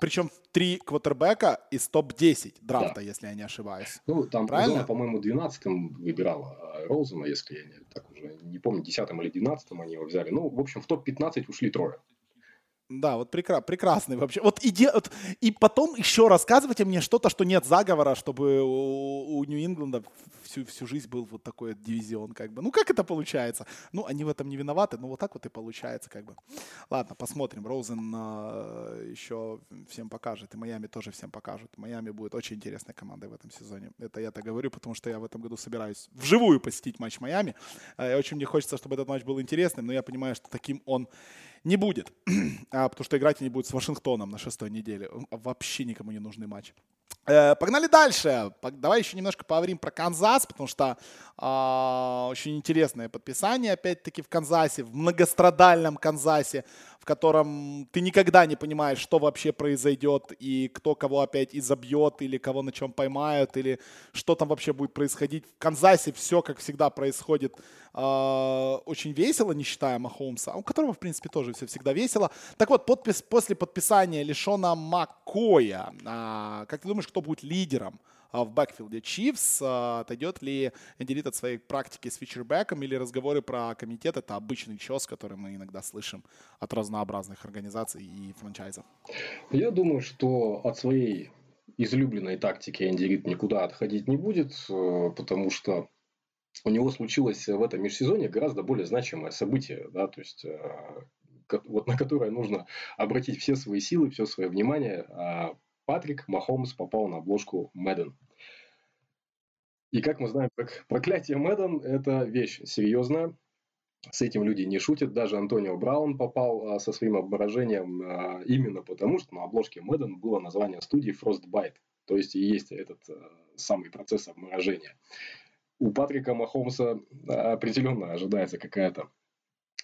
Причем три квотербека из топ-10 драфта, да. если я не ошибаюсь. Ну, там Правильно? Зона, по-моему, 12-м выбирала Роузена, если я не, так уже не помню, 10-м или 12-м они его взяли. Ну, в общем, в топ-15 ушли трое. Да, вот прекра- прекрасный вообще. Вот и, де- вот и потом еще рассказывайте мне что-то, что нет заговора, чтобы у, Нью-Ингланда всю, всю жизнь был вот такой дивизион, как бы. Ну, как это получается? Ну, они в этом не виноваты, но вот так вот и получается, как бы. Ладно, посмотрим. Роузен э, еще всем покажет, и Майами тоже всем покажут. Майами будет очень интересной командой в этом сезоне. Это я так говорю, потому что я в этом году собираюсь вживую посетить матч Майами. Э, очень мне хочется, чтобы этот матч был интересным, но я понимаю, что таким он не будет, а, потому что играть они будут с Вашингтоном на шестой неделе. Вообще никому не нужный матч. Э, погнали дальше. Давай еще немножко поговорим про Канзас, потому что э, очень интересное подписание, опять-таки, в Канзасе, в многострадальном Канзасе, в котором ты никогда не понимаешь, что вообще произойдет, и кто кого опять изобьет, или кого на чем поймают, или что там вообще будет происходить. В Канзасе все, как всегда, происходит э, очень весело, не считая Махомса, у которого, в принципе, тоже все всегда весело. Так вот, подпис, после подписания Лишона Маккоя, э, как ты думаешь, кто будет лидером а, в бэкфилде Чивс. А, отойдет ли Энди от своей практики с фичербеком или разговоры про комитет — это обычный чес, который мы иногда слышим от разнообразных организаций и франчайзов? Я думаю, что от своей излюбленной тактики Энди Рид никуда отходить не будет, э, потому что у него случилось в этом межсезонье гораздо более значимое событие, да, то есть э, вот на которое нужно обратить все свои силы, все свое внимание. Патрик Махомс попал на обложку Мэдден. И как мы знаем, проклятие Мэдден – это вещь серьезная. С этим люди не шутят. Даже Антонио Браун попал а, со своим обморожением а, именно потому, что на обложке Мэдден было название студии Frostbite. То есть и есть этот а, самый процесс обморожения. У Патрика Махомса определенно ожидается какая-то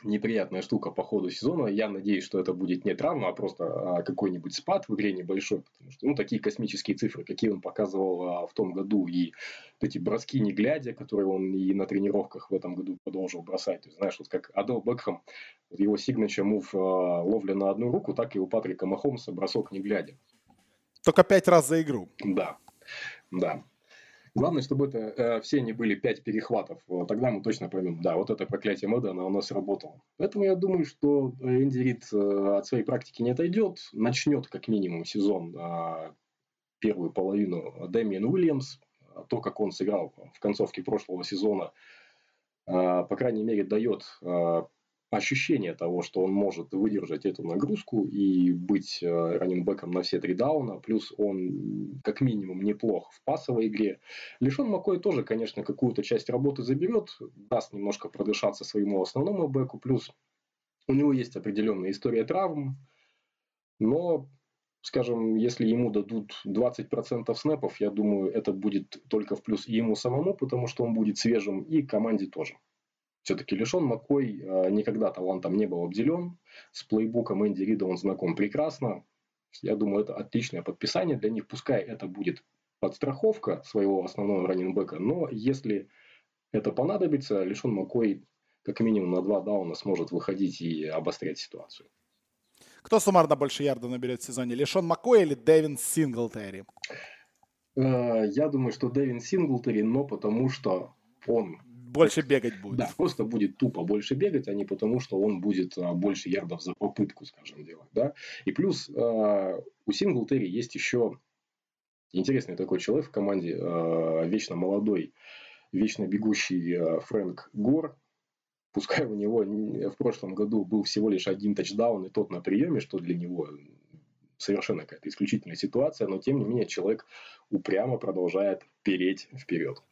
неприятная штука по ходу сезона. Я надеюсь, что это будет не травма, а просто а, какой-нибудь спад в игре небольшой, потому что ну, такие космические цифры, какие он показывал а, в том году, и эти броски не глядя, которые он и на тренировках в этом году продолжил бросать. То есть, знаешь, вот как Адел Бекхэм, его signature мув ловля на одну руку, так и у Патрика Махомса бросок не глядя. Только пять раз за игру. Да, да. Главное, чтобы это э, все не были пять перехватов. Вот, тогда мы точно поймем, да, вот это проклятие мода, оно у нас работало. Поэтому я думаю, что Энди Рид э, от своей практики не отойдет. Начнет как минимум сезон э, первую половину Дэмиен Уильямс. То, как он сыграл в концовке прошлого сезона, э, по крайней мере, дает э, ощущение того, что он может выдержать эту нагрузку и быть э, раненбеком на все три дауна, плюс он как минимум неплох в пасовой игре. Лишон Макой тоже, конечно, какую-то часть работы заберет, даст немножко продышаться своему основному беку, плюс у него есть определенная история травм, но, скажем, если ему дадут 20% снэпов, я думаю, это будет только в плюс ему самому, потому что он будет свежим, и команде тоже. Все-таки Лишон Маккой э, никогда талантом не был обделен. С плейбуком Энди Рида он знаком прекрасно. Я думаю, это отличное подписание для них. Пускай это будет подстраховка своего основного раненбека, но если это понадобится, Лишон Маккой как минимум на два дауна сможет выходить и обострять ситуацию. Кто суммарно больше ярда наберет в сезоне? Лишон Маккой или Дэвин Синглтери? Э, я думаю, что Дэвин Синглтери, но потому что он больше бегать будет. Да, просто будет тупо больше бегать, а не потому, что он будет а, больше ярдов за попытку, скажем, делать. Да? И плюс а, у Синглтери есть еще интересный такой человек в команде, а, вечно молодой, вечно бегущий Фрэнк Гор. Пускай у него в прошлом году был всего лишь один тачдаун, и тот на приеме, что для него совершенно какая-то исключительная ситуация, но тем не менее человек упрямо продолжает переть вперед.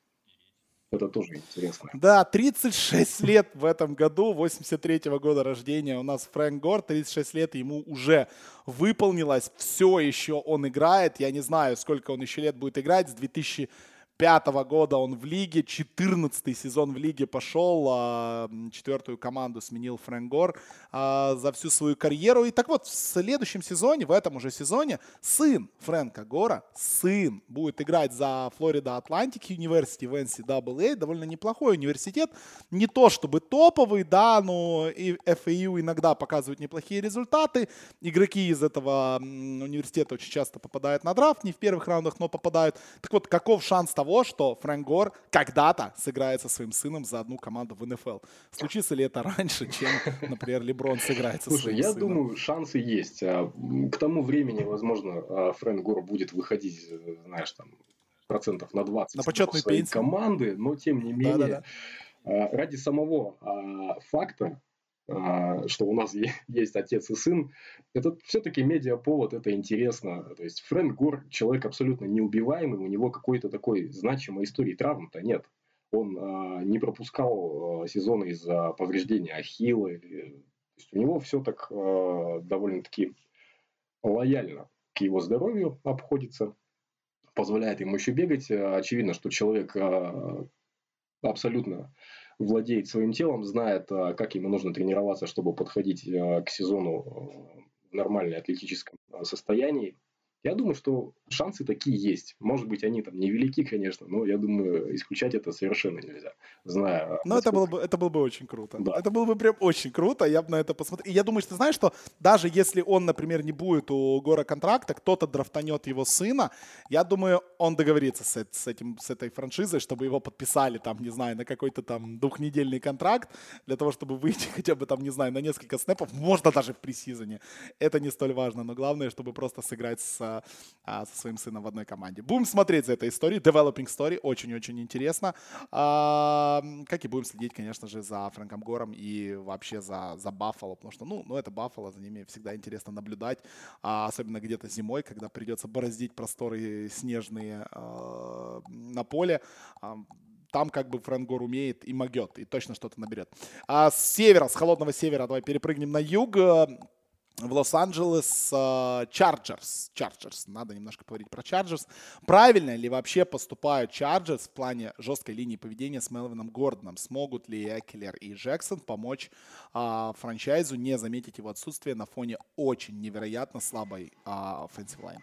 Это тоже интересно. Да, 36 лет в этом году, 83-го года рождения у нас Фрэнк Гор, 36 лет ему уже выполнилось, все еще он играет, я не знаю, сколько он еще лет будет играть, с 2000 пятого года он в лиге, 14 сезон в лиге пошел, а, четвертую команду сменил Фрэнк Гор а, за всю свою карьеру. И так вот, в следующем сезоне, в этом уже сезоне, сын Фрэнка Гора, сын, будет играть за Флорида Атлантик University в NCAA, довольно неплохой университет, не то чтобы топовый, да, но и FAU иногда показывают неплохие результаты. Игроки из этого университета очень часто попадают на драфт, не в первых раундах, но попадают. Так вот, каков шанс того, того, что Фрэнк Гор когда-то сыграет со своим сыном за одну команду в НФЛ. Случится ли это раньше, чем, например, Леброн сыграет со Слушай, своим я сыном? думаю, шансы есть. А, к тому времени, возможно, а, Фрэнк Гор будет выходить, знаешь, там, процентов на 20 на почетную своей пенсию. команды, но тем не менее, Да-да-да. Ради самого факта а, что у нас есть отец и сын, это все-таки медиаповод, это интересно. То есть Фрэнк Гор человек абсолютно неубиваемый, у него какой-то такой значимой истории травм-то нет. Он а, не пропускал а, сезоны из-за повреждения ахилла. Или... То есть у него все так а, довольно-таки лояльно к его здоровью обходится, позволяет ему еще бегать. Очевидно, что человек а, абсолютно владеет своим телом, знает, а, как ему нужно тренироваться, чтобы подходить а, к сезону а, в нормальном атлетическом состоянии. Я думаю, что шансы такие есть. Может быть, они там невелики, конечно, но я думаю, исключать это совершенно нельзя. Зная. Но это было бы, это было бы очень круто. Да. Это было бы прям очень круто. Я бы на это посмотрел. И я думаю, что ты знаешь, что даже если он, например, не будет у Гора контракта, кто-то драфтанет его сына, я думаю, он договорится с, с этим, с этой франшизой, чтобы его подписали там, не знаю, на какой-то там двухнедельный контракт, для того, чтобы выйти хотя бы там, не знаю, на несколько снэпов, можно даже в пресизоне. Это не столь важно, но главное, чтобы просто сыграть с с, а, со своим сыном в одной команде. Будем смотреть за этой историей, developing story, очень-очень интересно. А, как и будем следить, конечно же, за Фрэнком Гором и вообще за, за Баффало, потому что, ну, ну это Баффало, за ними всегда интересно наблюдать, а, особенно где-то зимой, когда придется бороздить просторы снежные на поле. Там как бы Фрэнк Гор умеет и могет, и точно что-то наберет. А с севера, с холодного севера, давай перепрыгнем на юг в Лос-Анджелес Чарджерс. Uh, Чарджерс. Надо немножко поговорить про Чарджерс. Правильно ли вообще поступают Чарджерс в плане жесткой линии поведения с Мелвином Гордоном? Смогут ли Экелер и Джексон помочь uh, франчайзу не заметить его отсутствие на фоне очень невероятно слабой uh, offensive?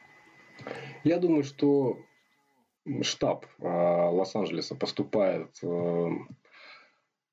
Я думаю, что штаб Лос-Анджелеса поступает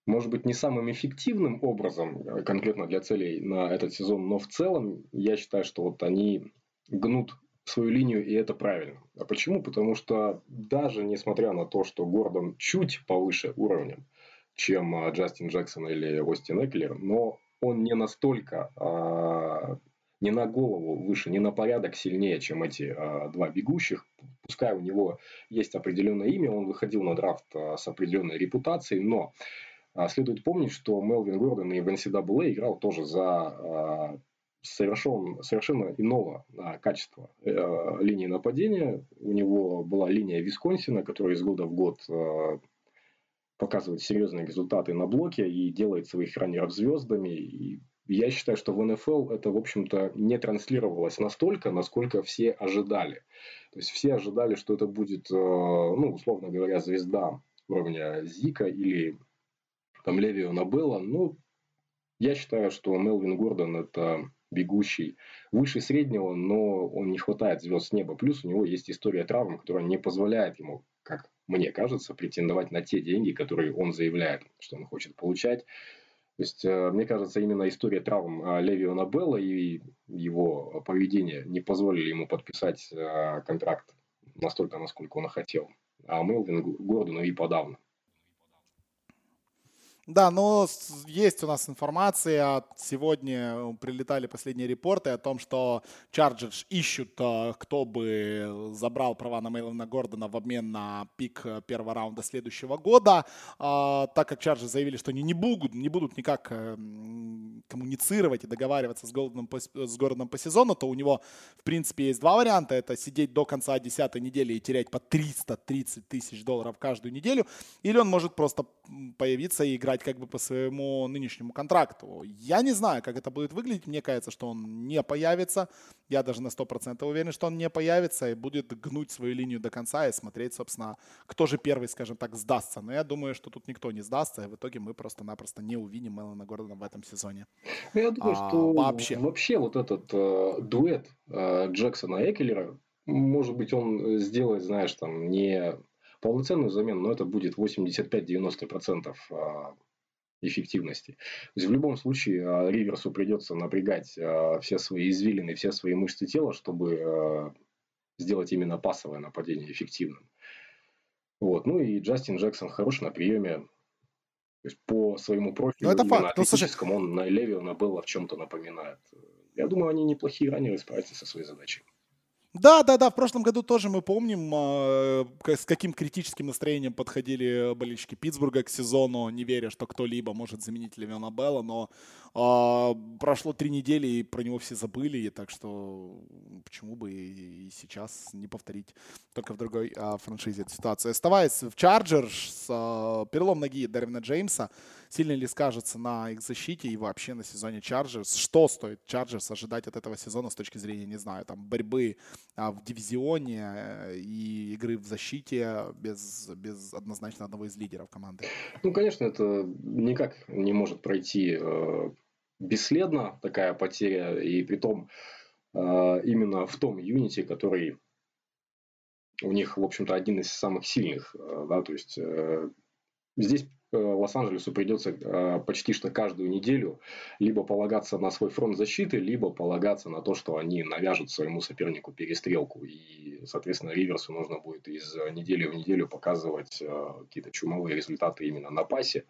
может быть, не самым эффективным образом э, конкретно для целей на этот сезон, но в целом я считаю, что вот они гнут свою линию, и это правильно. А почему? Потому что даже несмотря на то, что Гордон чуть повыше уровнем, чем э, Джастин Джексон или Остин Эклер, но он не настолько, а, не на голову выше, не на порядок сильнее, чем эти а, два бегущих. Пускай у него есть определенное имя, он выходил на драфт а, с определенной репутацией, но а, следует помнить, что Мелвин Гордон и в NCAA играл тоже за а, совершен, совершенно иного а, качества э, линии нападения. У него была линия Висконсина, которая из года в год показывает серьезные результаты на блоке и делает своих раннеров звездами. И я считаю, что в НФЛ это, в общем-то, не транслировалось настолько, насколько все ожидали. То есть все ожидали, что это будет, ну, условно говоря, звезда уровня Зика или там Левиона было. Ну, я считаю, что Мелвин Гордон это бегущий выше среднего, но он не хватает звезд с неба. Плюс у него есть история травм, которая не позволяет ему, как мне кажется, претендовать на те деньги, которые он заявляет, что он хочет получать. То есть, э, мне кажется, именно история травм э, Левиона Белла и его поведение не позволили ему подписать э, контракт настолько, насколько он хотел. А Мелвин Гордону и подавно. Да, но есть у нас информация. Сегодня прилетали последние репорты о том, что Chargers ищут, э, кто бы забрал права на Мейлона Гордона в обмен на пик э, первого раунда следующего года. А, так как Chargers заявили, что они не будут, не будут никак э, коммуницировать и договариваться с Гордоном, по, с Гордоном по сезону, то у него, в принципе, есть два варианта. Это сидеть до конца 10 недели и терять по 330 тысяч долларов каждую неделю. Или он может просто появиться и играть как бы по своему нынешнему контракту. Я не знаю, как это будет выглядеть. Мне кажется, что он не появится. Я даже на 100% уверен, что он не появится и будет гнуть свою линию до конца и смотреть, собственно, кто же первый, скажем так, сдастся. Но я думаю, что тут никто не сдастся, и в итоге мы просто-напросто не увидим Мелана Гордона в этом сезоне. Ну, я думаю, а, что вообще. вообще вот этот э, дуэт э, Джексона и Экелера, может быть, он сделает, знаешь, там, не полноценную замену, но это будет 85-90% а, эффективности. То есть в любом случае а, Риверсу придется напрягать а, все свои извилины, все свои мышцы тела, чтобы сделать именно пасовое нападение эффективным. Вот. Ну и Джастин Джексон хорош на приеме. То есть по своему профилю, ну, это факт. атлетическому, он на Левиона было в чем-то напоминает. Я думаю, они неплохие раннеры справятся со своей задачей. Да, да, да, в прошлом году тоже мы помним, э, с каким критическим настроением подходили болельщики Питтсбурга к сезону, не веря, что кто-либо может заменить Левиона Белла, но э, прошло три недели, и про него все забыли, и так что почему бы и, сейчас не повторить, только в другой э, франшизе эту ситуацию. Оставаясь в Чарджерс, э, перелом ноги Дервина Джеймса, Сильно ли скажется на их защите и вообще на сезоне Чарджерс? Что стоит Чарджерс ожидать от этого сезона с точки зрения, не знаю, там, борьбы а, в дивизионе э, и игры в защите без, без однозначно одного из лидеров команды? Ну, конечно, это никак не может пройти э, бесследно, такая потеря, и при том э, именно в том юните, который у них, в общем-то, один из самых сильных, да, то есть здесь Лос-Анджелесу придется э, почти что каждую неделю либо полагаться на свой фронт защиты, либо полагаться на то, что они навяжут своему сопернику перестрелку. И, соответственно, Риверсу нужно будет из недели в неделю показывать э, какие-то чумовые результаты именно на пасе.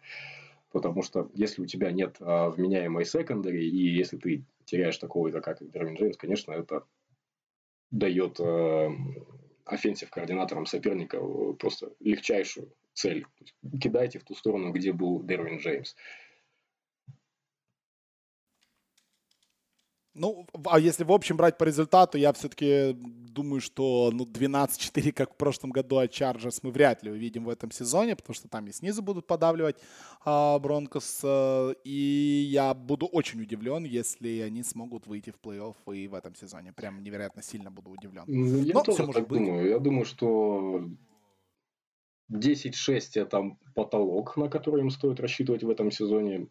Потому что если у тебя нет вменяемой секондари, и если ты теряешь такого игрока, как Дервин Джеймс, конечно, это дает э, offensive координаторам соперника э, просто легчайшую цель. кидайте в ту сторону, где был Дервин Джеймс. Ну, а если в общем брать по результату, я все-таки думаю, что ну, 12-4, как в прошлом году от Чарджерс, мы вряд ли увидим в этом сезоне, потому что там и снизу будут подавливать а, Бронкос. А, и я буду очень удивлен, если они смогут выйти в плей-офф и в этом сезоне. Прям невероятно сильно буду удивлен. Ну, я Но тоже так быть. думаю. Я думаю, что 10-6 это потолок, на который им стоит рассчитывать в этом сезоне.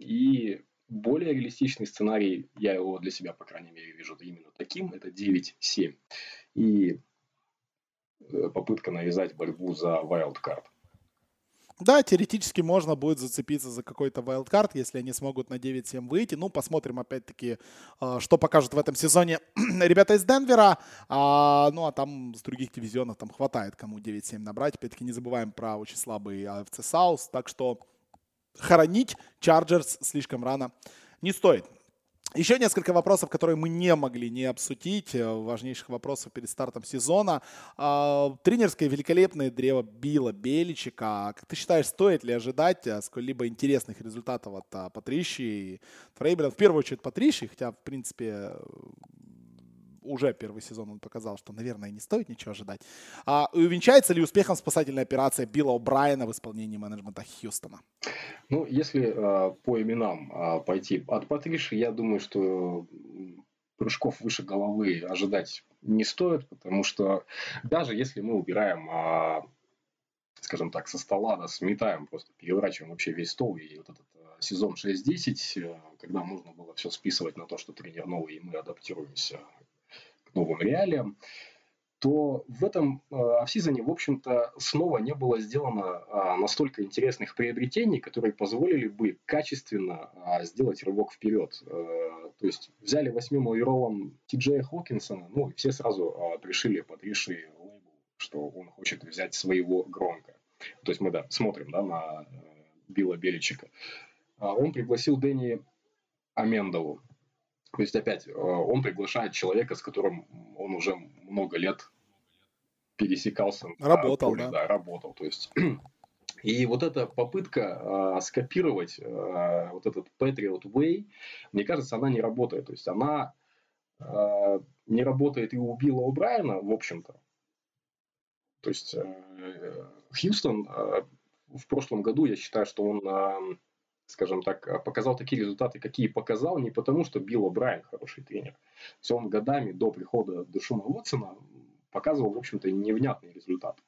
И более реалистичный сценарий, я его для себя, по крайней мере, вижу именно таким, это 9-7. И э, попытка навязать борьбу за wildcard. Да, теоретически можно будет зацепиться за какой-то wildcard, если они смогут на 9-7 выйти. Ну, посмотрим опять-таки, э, что покажут в этом сезоне ребята из Денвера. А, ну, а там с других дивизионов там хватает кому 9-7 набрать. Опять-таки не забываем про очень слабый AFC South. Так что хоронить Чарджерс слишком рано не стоит. Еще несколько вопросов, которые мы не могли не обсудить, э, важнейших вопросов перед стартом сезона. А, тренерское великолепное древо Билла Беличика. Как ты считаешь, стоит ли ожидать э, сколь-либо интересных результатов от а, Патриши и Фрейбера? В первую очередь Патриши, хотя, в принципе, уже первый сезон он показал, что, наверное, не стоит ничего ожидать. А увенчается ли успехом спасательная операция Билла О'Брайена в исполнении менеджмента Хьюстона? Ну, если э, по именам э, пойти от Патриши, я думаю, что прыжков выше головы ожидать не стоит, потому что даже если мы убираем э, скажем так, со стола, да, сметаем, просто переворачиваем вообще весь стол. И вот этот сезон 6-10, когда можно было все списывать на то, что тренер новый, и мы адаптируемся новым реалиям, то в этом э, офсизоне, в общем-то, снова не было сделано а, настолько интересных приобретений, которые позволили бы качественно а, сделать рывок вперед. Э, то есть взяли восьмым оверолом Ти Джея Хокинсона, ну, все сразу а, пришили под Риши лейбл, что он хочет взять своего Громка. То есть мы, да, смотрим, да, на э, Билла Беличика. Он пригласил Дэнни Амендову, то есть, опять, э, он приглашает человека, с которым он уже много лет пересекался. Работал, поле, да. да. работал. То есть, и вот эта попытка э, скопировать э, вот этот Patriot Way, мне кажется, она не работает. То есть, она э, не работает и у Билла О'Брайена, в общем-то. То есть, э, Хьюстон э, в прошлом году, я считаю, что он... Э, скажем так, а, показал такие результаты, какие показал, не потому, что Билл Брайан хороший тренер. Все он годами до прихода Дэшона Уотсона показывал, в общем-то, невнятный результат.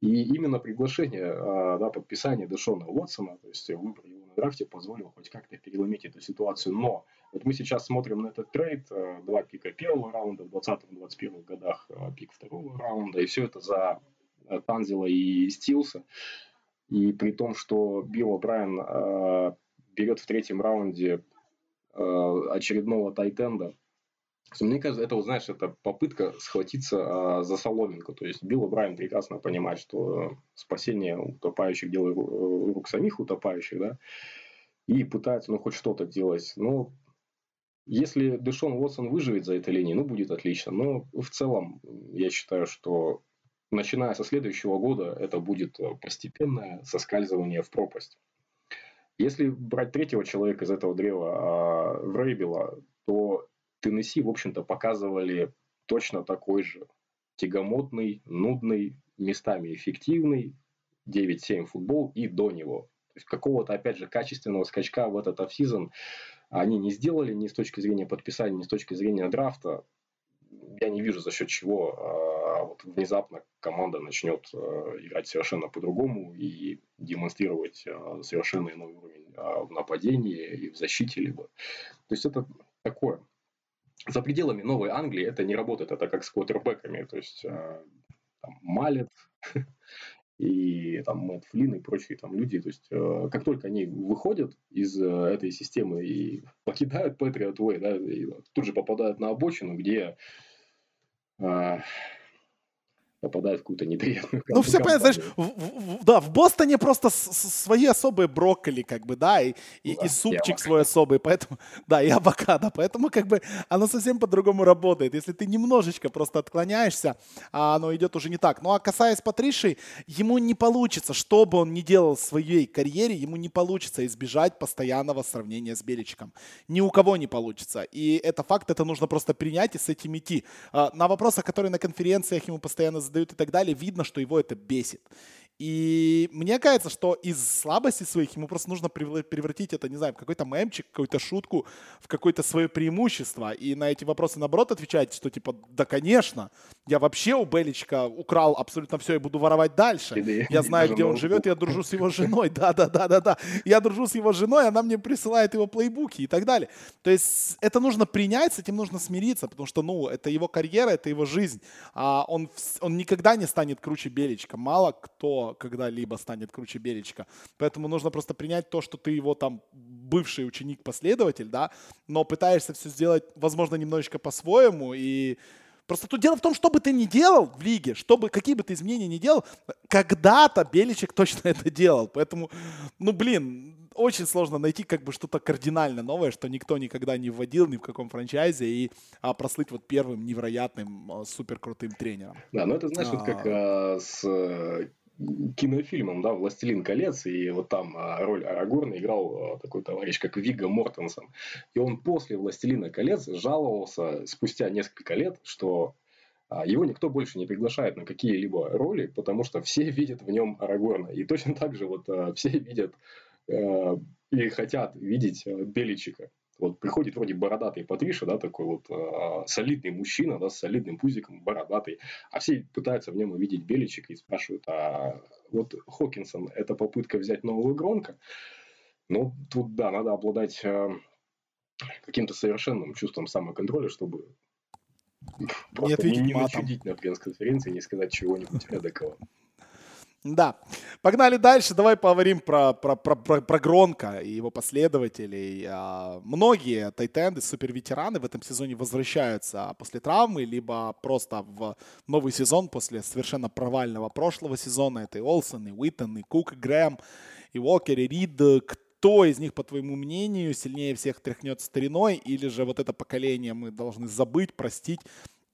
И именно приглашение, а, да, подписание Дэшона Уотсона, то есть выбор его на драфте, позволил хоть как-то переломить эту ситуацию. Но вот мы сейчас смотрим на этот трейд, а, два пика первого раунда в 2020-2021 годах, пик второго раунда, и все это за Танзила и Стилса. И при том, что Билл Брайан э, берет в третьем раунде э, очередного тайтенда, мне кажется, это, знаешь, это попытка схватиться э, за соломинку. То есть Билл Брайан прекрасно понимает, что спасение утопающих дело рук самих утопающих, да, и пытается, ну, хоть что-то делать. Но если Дэшон Уотсон выживет за этой линией, ну, будет отлично. Но в целом, я считаю, что начиная со следующего года это будет э, постепенное соскальзывание в пропасть. Если брать третьего человека из этого древа, а, Врейбела, то Теннесси, в общем-то, показывали точно такой же тягомотный, нудный, местами эффективный 9-7 футбол и до него. То есть какого-то, опять же, качественного скачка в этот офсизон они не сделали ни с точки зрения подписания, ни с точки зрения драфта. Я не вижу, за счет чего а, а вот внезапно команда начнет э, играть совершенно по-другому и демонстрировать э, совершенно иной уровень э, в нападении и в защите либо. То есть это такое. За пределами Новой Англии это не работает, это как с квотербеками, то есть там, Малет и там Мэтт Флин и прочие там люди, то есть как только они выходят из этой системы и покидают Patriot Way, да, и тут же попадают на обочину, где Uh, попадает в какую-то неприятную Ну, все понятно, знаешь, в, в, да, в Бостоне просто свои особые брокколи, как бы, да, и, и, да, и супчик и свой особый, поэтому, да, и авокадо, поэтому, как бы, оно совсем по-другому работает. Если ты немножечко просто отклоняешься, а оно идет уже не так. Ну, а касаясь Патриши, ему не получится, что бы он ни делал в своей карьере, ему не получится избежать постоянного сравнения с Беличиком. Ни у кого не получится. И это факт, это нужно просто принять и с этим идти. А, на вопросы, которые на конференциях ему постоянно задают и так далее, видно, что его это бесит. И мне кажется, что из слабостей своих ему просто нужно превратить это, не знаю, в какой-то мемчик, какую-то шутку, в какое-то свое преимущество. И на эти вопросы, наоборот, отвечать, что типа, да, конечно, я вообще у Беличка украл абсолютно все и буду воровать дальше. Я знаю, где он живет, я дружу с его женой. Да-да-да-да-да. Я дружу с его женой, она мне присылает его плейбуки и так далее. То есть это нужно принять, с этим нужно смириться, потому что, ну, это его карьера, это его жизнь. А он, он никогда не станет круче Беличка. Мало кто когда-либо станет круче Беречка. Поэтому нужно просто принять то, что ты его там бывший ученик-последователь, да, но пытаешься все сделать, возможно, немножечко по-своему и Просто тут дело в том, что бы ты ни делал в лиге, чтобы, какие бы ты изменения ни делал, когда-то Беличек точно это делал. Поэтому, ну, блин, очень сложно найти как бы что-то кардинально новое, что никто никогда не вводил ни в каком франчайзе и а, прослыть вот первым невероятным а, супер крутым тренером. Да, ну это значит, а... как а, с кинофильмом, да, «Властелин колец», и вот там а, роль Арагорна играл а, такой товарищ, как Вига Мортенсон. И он после «Властелина колец» жаловался спустя несколько лет, что а, его никто больше не приглашает на какие-либо роли, потому что все видят в нем Арагорна. И точно так же вот все видят и хотят видеть Беличика. Вот приходит вроде бородатый Патриша, да, такой вот э, солидный мужчина, да, с солидным пузиком, бородатый, а все пытаются в нем увидеть Беличика и спрашивают, а вот Хокинсон – это попытка взять нового Гронка? Ну, тут, да, надо обладать э, каким-то совершенным чувством самоконтроля, чтобы просто не, не, не начудить на пресс-конференции, не сказать чего-нибудь эдакого. Да. Погнали дальше. Давай поговорим про, про, про, про, про Гронка и его последователей. А, многие тайтенды, суперветераны в этом сезоне возвращаются после травмы, либо просто в новый сезон после совершенно провального прошлого сезона. Это и Олсен, и Уиттон, и Кук, и Грэм, и Уокер, и Рид. Кто из них, по твоему мнению, сильнее всех тряхнет стариной, или же вот это поколение мы должны забыть, простить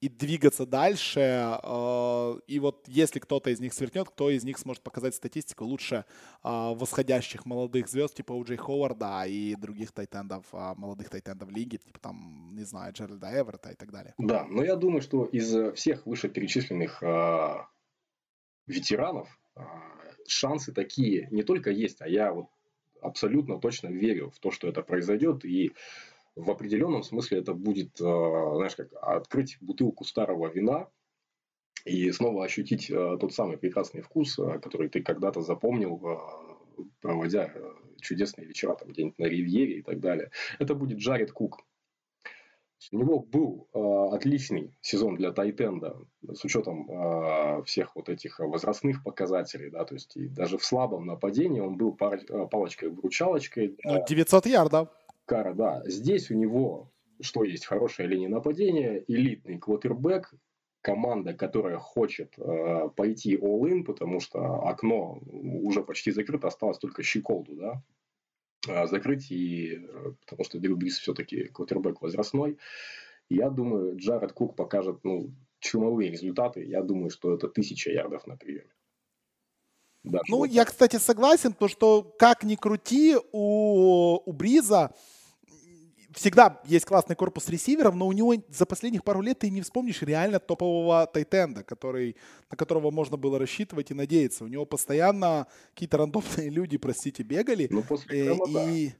и двигаться дальше. Э, и вот если кто-то из них свернет, кто из них сможет показать статистику лучше э, восходящих молодых звезд, типа Уджей Ховарда и других тайтендов, э, молодых тайтендов лиги, типа там, не знаю, Джеральда Эверта и так далее. Да, но я думаю, что из всех вышеперечисленных ветеранов шансы такие не только есть, а я вот абсолютно точно верю в то, что это произойдет. И в определенном смысле это будет, э, знаешь, как открыть бутылку старого вина и снова ощутить э, тот самый прекрасный вкус, э, который ты когда-то запомнил, проводя чудесные вечера там где-нибудь на Ривьере и так далее. Это будет Джаред Кук. У него был э, отличный сезон для Тайтенда с учетом э, всех вот этих возрастных показателей, да, то есть и даже в слабом нападении он был пар, палочкой-вручалочкой. Для... 900 ярдов. Кара, да. Здесь у него, что есть, хорошая линия нападения, элитный квотербек, команда, которая хочет э, пойти all-in, потому что окно уже почти закрыто, осталось только щеколду, да, э, закрыть, и, э, потому что Дрю Брис все-таки квотербек возрастной. Я думаю, Джаред Кук покажет ну, чумовые результаты. Я думаю, что это тысяча ярдов на приеме. Даже ну, вот я, кстати, согласен, потому что как ни крути, у, у Бриза всегда есть классный корпус ресиверов, но у него за последних пару лет ты не вспомнишь реально топового тайтенда, который, на которого можно было рассчитывать и надеяться. У него постоянно какие-то рандомные люди, простите, бегали. Ну, после Грэма, э, и...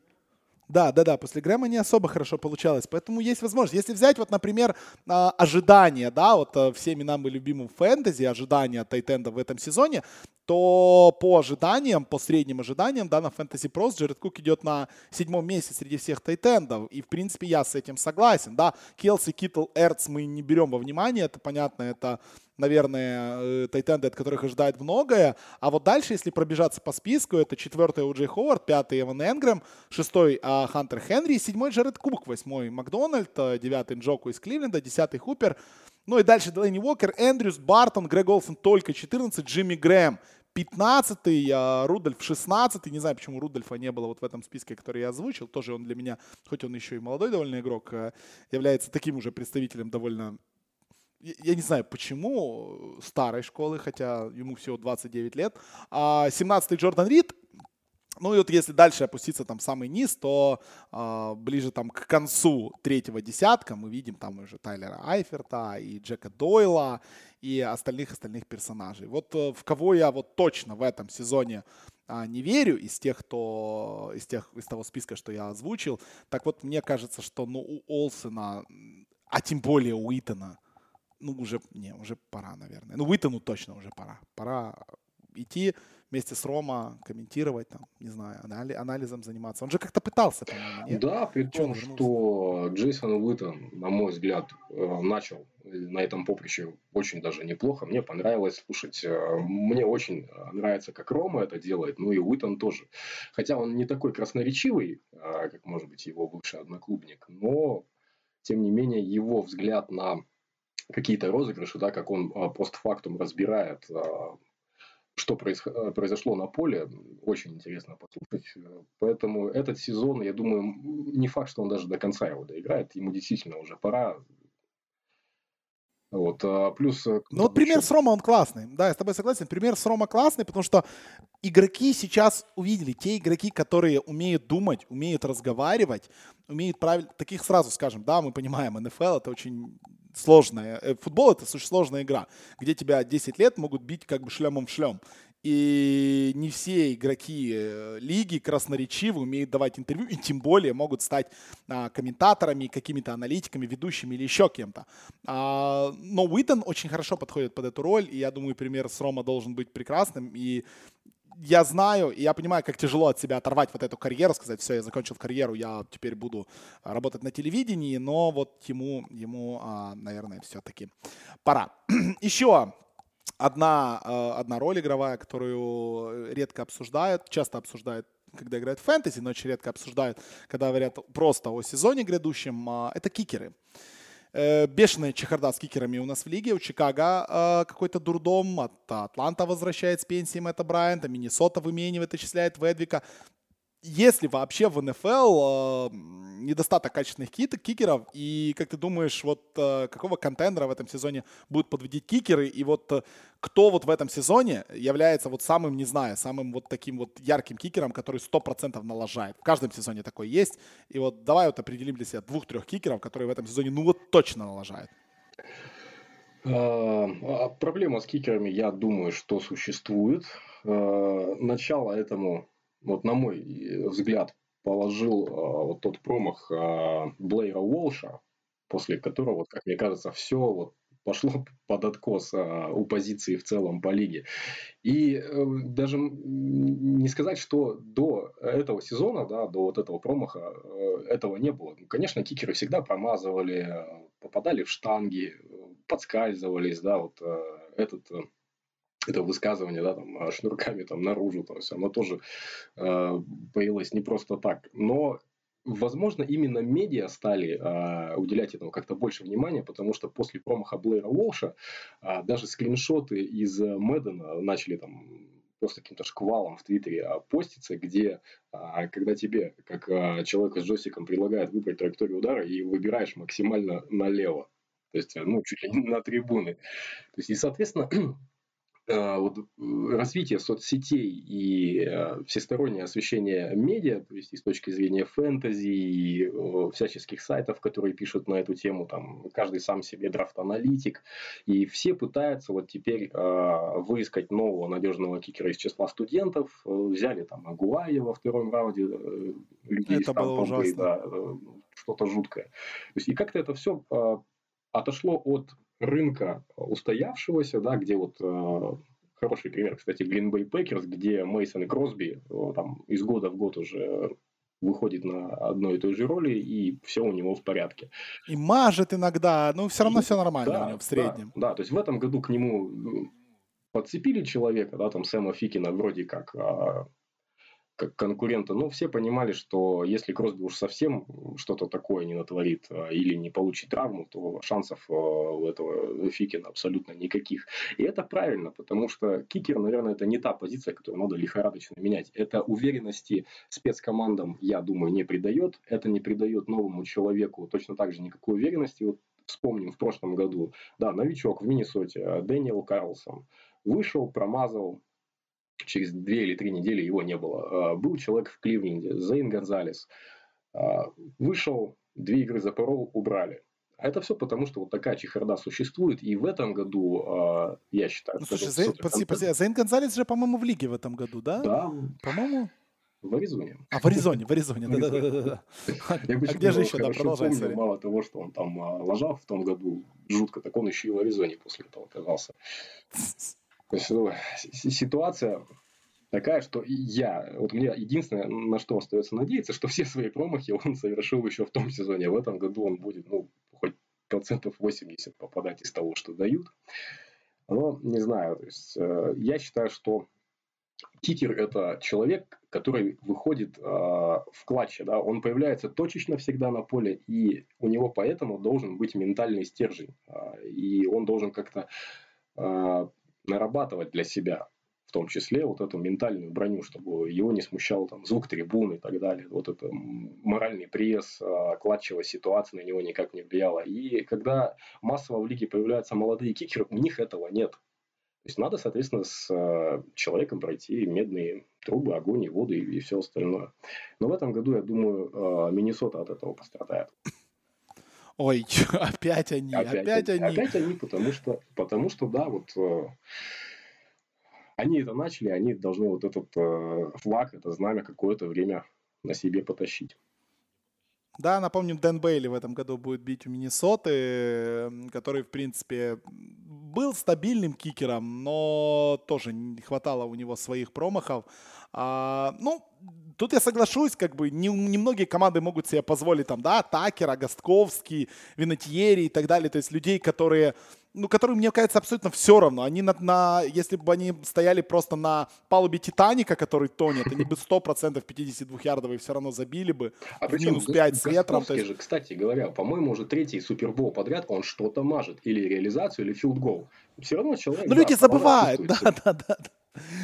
Да, да, да, после Грэма не особо хорошо получалось, поэтому есть возможность. Если взять вот, например, а, ожидания, да, вот э, всеми нам и любимым фэнтези, ожидания Тайтенда в этом сезоне, то по ожиданиям, по средним ожиданиям, да, на Fantasy Pros Джеред Кук идет на седьмом месте среди всех тайтендов. И, в принципе, я с этим согласен, да. Келси, Китл, Эрц мы не берем во внимание, это понятно, это наверное, э, тайтенды, от которых ожидает многое. А вот дальше, если пробежаться по списку, это четвертый Уджей Ховард, пятый Эван Энгрэм, шестой а, Хантер Хенри, седьмой Джеред Кук, восьмой Макдональд, э, девятый Джоку из Кливленда, десятый Хупер, Ну и дальше Делейни Уокер, Эндрюс, Бартон, Грег Олсен только 14, Джимми Грэм 15-й, а Рудольф 16-й. Не знаю, почему Рудольфа не было вот в этом списке, который я озвучил. Тоже он для меня, хоть он еще и молодой довольно игрок, а, является таким уже представителем довольно я не знаю, почему старой школы, хотя ему всего 29 лет. А 17-й Джордан Рид, ну и вот если дальше опуститься там самый низ, то э, ближе там к концу третьего десятка мы видим там уже Тайлера Айферта и Джека Дойла и остальных остальных персонажей. Вот э, в кого я вот точно в этом сезоне а, не верю из тех, кто из тех из того списка, что я озвучил. Так вот мне кажется, что ну у Олсена, а тем более у Итана, ну уже не уже пора, наверное. Ну Уитону точно уже пора. Пора идти вместе с Рома комментировать, там, не знаю, анализом заниматься. Он же как-то пытался, по-моему, нет? Да, при том, что Джейсон Уиттон, на мой взгляд, э, начал на этом поприще очень даже неплохо. Мне понравилось слушать. Э, мне очень нравится, как Рома это делает, ну и Уиттон тоже. Хотя он не такой красноречивый, а, как, может быть, его бывший одноклубник, но, тем не менее, его взгляд на какие-то розыгрыши, да, как он постфактум разбирает что э, произошло на поле, очень интересно послушать. Поэтому этот сезон, я думаю, не факт, что он даже до конца его доиграет. Ему действительно уже пора. Вот, а плюс... Э, ну вот пример еще... с Рома, он классный. Да, я с тобой согласен. Пример с Рома классный, потому что игроки сейчас увидели, те игроки, которые умеют думать, умеют разговаривать, умеют правильно... Таких сразу скажем, да, мы понимаем, НФЛ это очень сложная. Э, футбол это очень сложная игра, где тебя 10 лет могут бить как бы шлемом в шлем. И не все игроки э, лиги красноречивы, умеют давать интервью, и тем более могут стать а, комментаторами, какими-то аналитиками, ведущими или еще кем-то. А, но Уитон очень хорошо подходит под эту роль, и я думаю, пример с Рома должен быть прекрасным. И я знаю, и я понимаю, как тяжело от себя оторвать вот эту карьеру, сказать, все, я закончил карьеру, я теперь буду работать на телевидении, но вот ему, ему а, наверное, все-таки пора. Еще одна, а, одна роль игровая, которую редко обсуждают, часто обсуждают когда играют в фэнтези, но очень редко обсуждают, когда говорят просто о сезоне грядущем, а, это кикеры. Э, бешеная чехарда с кикерами у нас в лиге. У Чикаго э, какой-то дурдом. От Атланта возвращает с пенсии Мэтта Брайанта. Миннесота выменивает, отчисляет Ведвика если вообще в НФЛ э, недостаток качественных кит, кикеров, и как ты думаешь, вот э, какого контендера в этом сезоне будут подводить кикеры, и вот э, кто вот в этом сезоне является вот самым, не знаю, самым вот таким вот ярким кикером, который 100% налажает. В каждом сезоне такой есть. И вот давай вот определим для себя двух-трех кикеров, которые в этом сезоне ну вот точно налажают. А, а проблема с кикерами, я думаю, что существует. А, начало этому вот на мой э, взгляд, положил а, вот тот промах а, Блейра Уолша, после которого, вот, как мне кажется, все вот пошло под откос у позиции в целом по лиге. И э, даже не сказать, что до этого сезона, да, до вот этого промаха э, этого не было. Конечно, кикеры всегда промазывали, попадали в штанги, подскальзывались, да, вот этот это высказывание, да, там, а, шнурками там наружу, то есть оно тоже э, появилось не просто так. Но Возможно, именно медиа стали э, уделять этому как-то больше внимания, потому что после промаха Блэра Уолша э, даже скриншоты из Мэддена начали там просто каким-то шквалом в Твиттере поститься, где, когда тебе, как человеку с джойстиком, предлагают выбрать траекторию удара и выбираешь максимально налево, то есть, ну, чуть ли не на трибуны. То есть, и, соответственно, Э, вот, развитие соцсетей и э, всестороннее освещение медиа, то есть и с точки зрения фэнтези, и э, всяческих сайтов, которые пишут на эту тему, там каждый сам себе драфт-аналитик, и все пытаются вот теперь выискать нового надежного кикера из числа студентов, взяли там Агуая во втором раунде, людей это было ужасно. Да, что-то жуткое. То есть, и как-то это все отошло от рынка устоявшегося, да, где вот э, хороший пример, кстати, Green Bay Packers, где Мейсон и Кросби э, там из года в год уже выходит на одной и той же роли, и все у него в порядке. И мажет иногда, но все равно все нормально да, у него в среднем. Да, да, то есть в этом году к нему подцепили человека, да, там Сэма Фикина вроде как а, как конкурента, но все понимали, что если Кросби уж совсем что-то такое не натворит а, или не получит травму, то шансов а, у этого Фикина абсолютно никаких. И это правильно, потому что кикер, наверное, это не та позиция, которую надо лихорадочно менять. Это уверенности спецкомандам, я думаю, не придает. Это не придает новому человеку точно так же никакой уверенности. Вот вспомним в прошлом году, да, новичок в Миннесоте, Дэниел Карлсон, вышел, промазал, через две или три недели его не было. А, был человек в Кливленде, Зейн Гонзалес. А, вышел, две игры запорол, убрали. А это все потому, что вот такая чехарда существует. И в этом году, а, я считаю... Ну, слушай, Зейн, подожди, подожди, Зейн Гонзалес же, по-моему, в лиге в этом году, да? Да. По-моему... В Аризоне. А, в Аризоне, в Аризоне, да-да-да. А где же еще, да, продолжай, помню, Мало того, что он там лажал в том году жутко, так он еще и в Аризоне после этого оказался. То есть ну, ситуация такая, что я, вот мне единственное, на что остается надеяться, что все свои промахи он совершил еще в том сезоне. В этом году он будет, ну, хоть процентов 80 попадать из того, что дают. Но не знаю, то есть э, я считаю, что кикер это человек, который выходит э, в клатче, да, он появляется точечно всегда на поле, и у него поэтому должен быть ментальный стержень, э, и он должен как-то э, нарабатывать для себя в том числе вот эту ментальную броню, чтобы его не смущал там звук трибуны и так далее. Вот это моральный пресс, а, кладчевая ситуация на него никак не влияла. И когда массово в лиге появляются молодые кикеры, у них этого нет. То есть надо, соответственно, с а, человеком пройти медные трубы, огонь и воду и, и все остальное. Но в этом году, я думаю, а, Миннесота от этого пострадает. Ой, опять они, опять, опять они. Опять они, потому что, потому что, да, вот они это начали, они должны вот этот э, флаг, это знамя какое-то время на себе потащить. Да, напомним, Дэн Бейли в этом году будет бить у Миннесоты, который, в принципе, был стабильным кикером, но тоже не хватало у него своих промахов. А, ну, тут я соглашусь, как бы не, немногие команды могут себе позволить там, да, Такера, Гостковский, Винотьери и так далее, то есть людей, которые ну, которые, мне кажется, абсолютно все равно. Они на, на, если бы они стояли просто на палубе Титаника, который тонет, они бы 100% 52-ярдовые все равно забили бы. А в минус 5 с ветром. То есть... же, кстати говоря, по-моему, уже третий супербол подряд он что-то мажет. Или реализацию, или филдгол. Все равно человек... Ну, да, люди забывают. Да, да, да.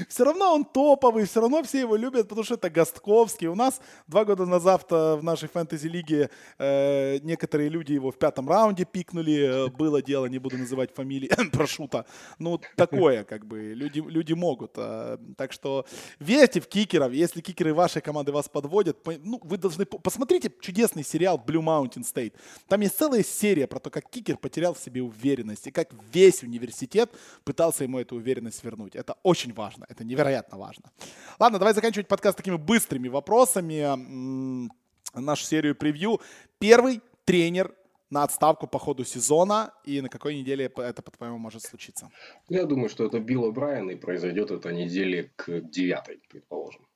Все равно он топовый, все равно все его любят, потому что это Гостковский. У нас два года назад в нашей фэнтези-лиге э, некоторые люди его в пятом раунде пикнули. Э, было дело, не буду называть фамилии, прошута. Ну, такое, как бы, люди, люди могут. Э, так что верьте в кикеров. Если кикеры вашей команды вас подводят, ну, вы должны... Посмотрите чудесный сериал Blue Mountain State. Там есть целая серия про то, как кикер потерял в себе уверенность и как весь университет пытался ему эту уверенность вернуть. Это очень важно важно. Это невероятно важно. Ладно, давай заканчивать подкаст такими быстрыми вопросами. Нашу серию превью. Первый тренер на отставку по ходу сезона, и на какой неделе это, по-твоему, может случиться? Я думаю, что это Билл Брайан, и произойдет это недели к девятой, предположим.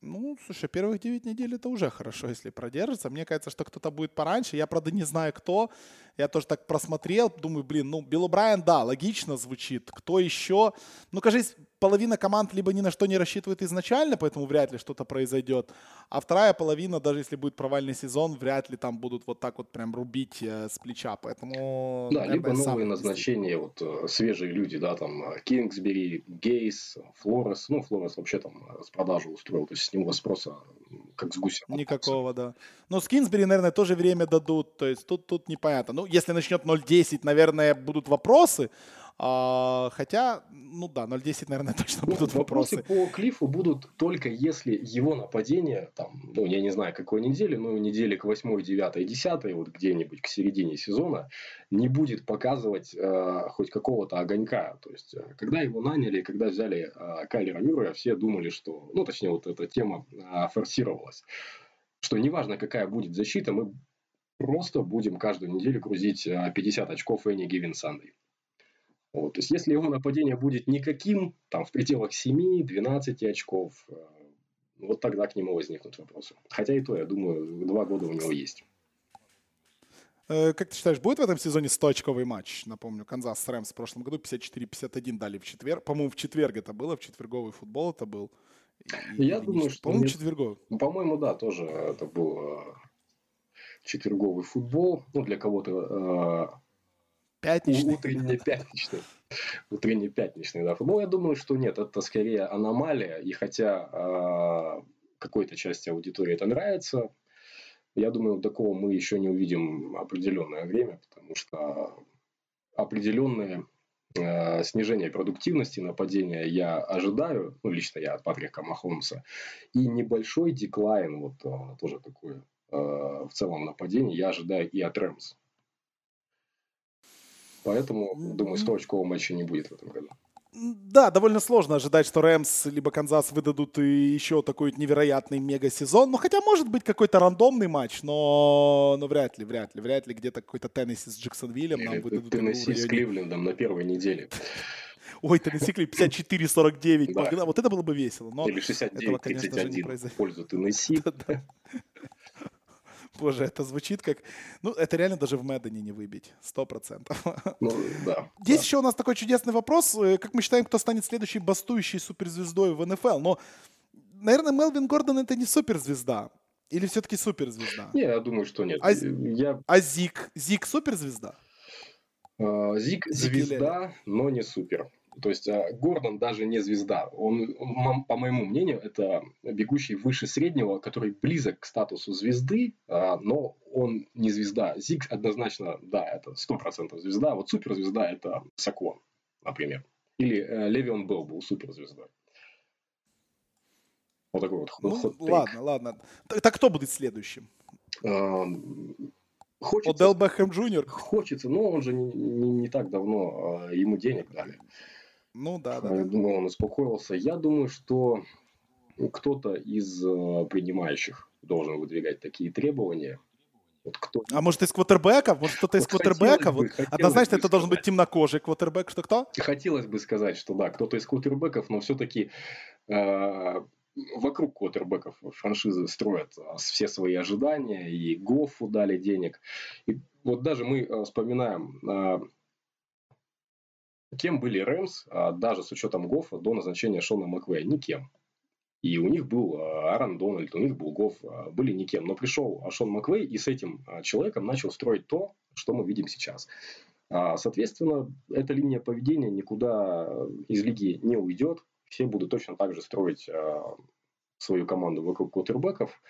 Ну, слушай, первых 9 недель это уже хорошо, если продержится. Мне кажется, что кто-то будет пораньше. Я, правда, не знаю, кто. Я тоже так просмотрел, думаю, блин, ну, Билл Брайан, да, логично звучит. Кто еще? Ну, кажется, половина команд либо ни на что не рассчитывает изначально, поэтому вряд ли что-то произойдет. А вторая половина, даже если будет провальный сезон, вряд ли там будут вот так вот прям рубить э, с плеча. Поэтому, да, либо новые назначения, вот э, свежие люди, да, там э, Кингсбери, Гейс, Флорес. Ну, Флорес вообще там э, с продажи устроил, то есть с него спроса как с гуся. Никакого, да. Но с Кинсбери, наверное, тоже время дадут, то есть тут, тут непонятно. Ну, если начнет 0.10, наверное, будут вопросы, а, хотя, ну да, 0.10, наверное, точно ну, будут вопросы. Вопросы по Клиффу будут только если его нападение, там, ну, я не знаю, какой недели, но недели к 8, 9, 10, вот где-нибудь к середине сезона, не будет показывать э, хоть какого-то огонька. То есть, э, когда его наняли, когда взяли э, Кайлера Мюррея, все думали, что, ну, точнее, вот эта тема э, форсировалась, что неважно, какая будет защита, мы просто будем каждую неделю грузить 50 очков Any Given Sunday. Вот. То есть, если его нападение будет никаким, там, в пределах 7-12 очков, э, вот тогда к нему возникнут вопросы. Хотя и то, я думаю, два года у него есть. Э, как ты считаешь, будет в этом сезоне 100-очковый матч? Напомню, Канзас Рэмс в прошлом году 54-51 дали в четверг. По-моему, в четверг это было, в четверговый футбол это был. Я думаю, что... По-моему, четверговый. По-моему, да, тоже это был четверговый футбол. Ну, для кого-то... Пятничный. Утренний пятничный. Утренний пятничный, да. Футбол, я думаю, что нет, это скорее аномалия. И хотя какой-то части аудитории это нравится, я думаю, такого мы еще не увидим определенное время, потому что определенные э, снижение продуктивности нападения я ожидаю, ну, лично я от Патрика Махомса, и небольшой деклайн, вот э, тоже такой э, в целом нападение я ожидаю и от Рэмс. Поэтому, думаю, 100 очкового матча не будет в этом году. Да, довольно сложно ожидать, что Рэмс либо Канзас выдадут еще такой невероятный мега-сезон. Ну, хотя может быть какой-то рандомный матч, но, но вряд ли, вряд ли, вряд ли где-то какой-то Теннесси с Джексонвиллем нам выдадут. Теннесси с Кливлендом на первой неделе. Ой, Теннесси Клип 54-49. Да. Вот это было бы весело. Но Или 69-31 в пользу Теннесси. Боже, это звучит как... Ну, это реально даже в Мэддене не выбить. Сто процентов. Ну, да. Здесь да. еще у нас такой чудесный вопрос. Э, как мы считаем, кто станет следующей бастующей суперзвездой в НФЛ? Но, наверное, Мелвин Гордон это не суперзвезда. Или все-таки суперзвезда? Не, я думаю, что нет. А, я... а Зик? Зик суперзвезда? А, Зик звезда, но не супер. То есть а, Гордон даже не звезда. Он, по моему мнению, это бегущий выше среднего, который близок к статусу звезды, а, но он не звезда. Зиг однозначно, да, это сто процентов звезда. Вот суперзвезда это Саквон, например. Или э, Левион Белл был суперзвездой. Вот такой вот ну, ход Ладно, ладно. Так, так кто будет следующим? Хочется, Одел Бэхэм Джуниор? Хочется, но он же не, не, не так давно ему денег дали. Ну да, да. Я думаю, он успокоился. Я думаю, что кто-то из э, принимающих должен выдвигать такие требования. Вот кто... А может из квотербека? Может кто-то из вот квотербека? Вот однозначно это сказать. должен быть темнокожий квотербек. Что кто? Хотелось бы сказать, что да, кто-то из квотербеков, но все-таки э, вокруг квотербеков франшизы строят э, все свои ожидания, и Гоффу дали денег. И вот даже мы э, вспоминаем Кем были Рэмс, а, даже с учетом Гоффа, до назначения Шона Маквея? Никем. И у них был а, Аарон Дональд, у них был Гофф, а, были никем. Но пришел Шон Маквей и с этим человеком начал строить то, что мы видим сейчас. Соответственно, эта линия поведения никуда из лиги не уйдет. Все будут точно так же строить свою команду вокруг квотербеков.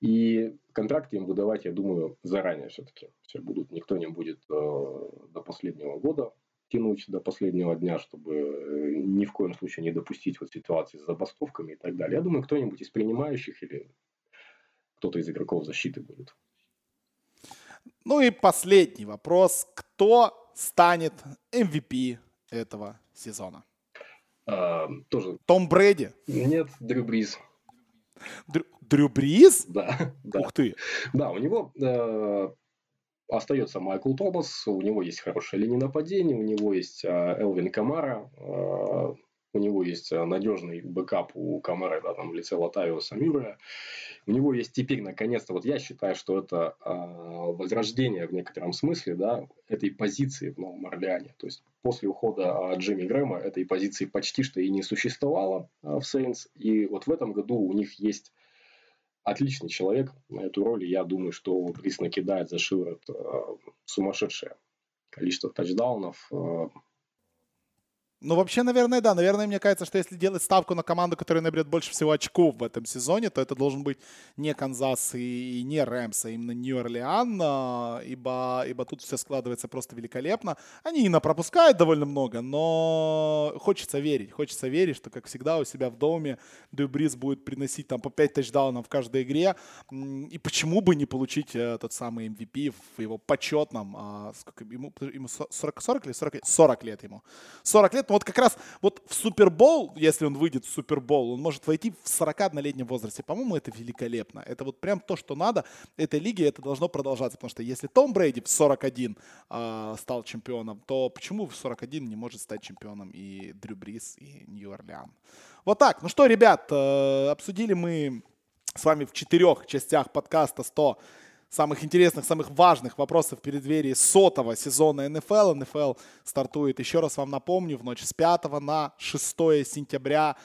И контракты им выдавать, я думаю, заранее все-таки. Все будут, никто не будет до последнего года тянуть до последнего дня, чтобы э, ни в коем случае не допустить вот ситуации с забастовками и так далее. Я думаю, кто-нибудь из принимающих или кто-то из игроков защиты будет. Ну и последний вопрос. Кто станет MVP этого сезона? А, тоже. Том Брэди? Нет, Дрю Бриз. Дрю, Дрю Бриз? Да, да. Ух ты. Да, у него э, Остается Майкл Томас, у него есть хорошая линия нападения, у него есть а, Элвин Камара, а, у него есть а, надежный backup у Камара, да, там в лице Латавиуса Мюррея. У него есть теперь, наконец-то, вот я считаю, что это возрождение в некотором смысле, да, этой позиции в Новом Орлеане. То есть после ухода Джимми Грэма этой позиции почти что и не существовало в Сейнс. И вот в этом году у них есть отличный человек на эту роль. Я думаю, что Брис накидает за шиворот э, сумасшедшее количество тачдаунов. Э, ну, вообще, наверное, да. Наверное, мне кажется, что если делать ставку на команду, которая наберет больше всего очков в этом сезоне, то это должен быть не Канзас и не Рэмс, а именно Нью-Орлеан, а, ибо, ибо тут все складывается просто великолепно. Они и пропускают довольно много, но хочется верить. Хочется верить, что, как всегда, у себя в доме Дюбрис будет приносить там по 5 тачдаунов в каждой игре. И почему бы не получить э, тот самый MVP в его почетном, а, сколько ему, ему 40, 40 или 40, 40 лет ему. 40 лет вот как раз вот в Супербол, если он выйдет в Супербол, он может войти в 41-летнем возрасте. По-моему, это великолепно. Это вот прям то, что надо этой лиге, это должно продолжаться. Потому что если Том Брейди в 41 э, стал чемпионом, то почему в 41 не может стать чемпионом и Дрю Брис, и Нью-Орлеан? Вот так. Ну что, ребят, э, обсудили мы с вами в четырех частях подкаста 100 самых интересных, самых важных вопросов в преддверии сотого сезона НФЛ. НФЛ стартует, еще раз вам напомню, в ночь с 5 на 6 сентября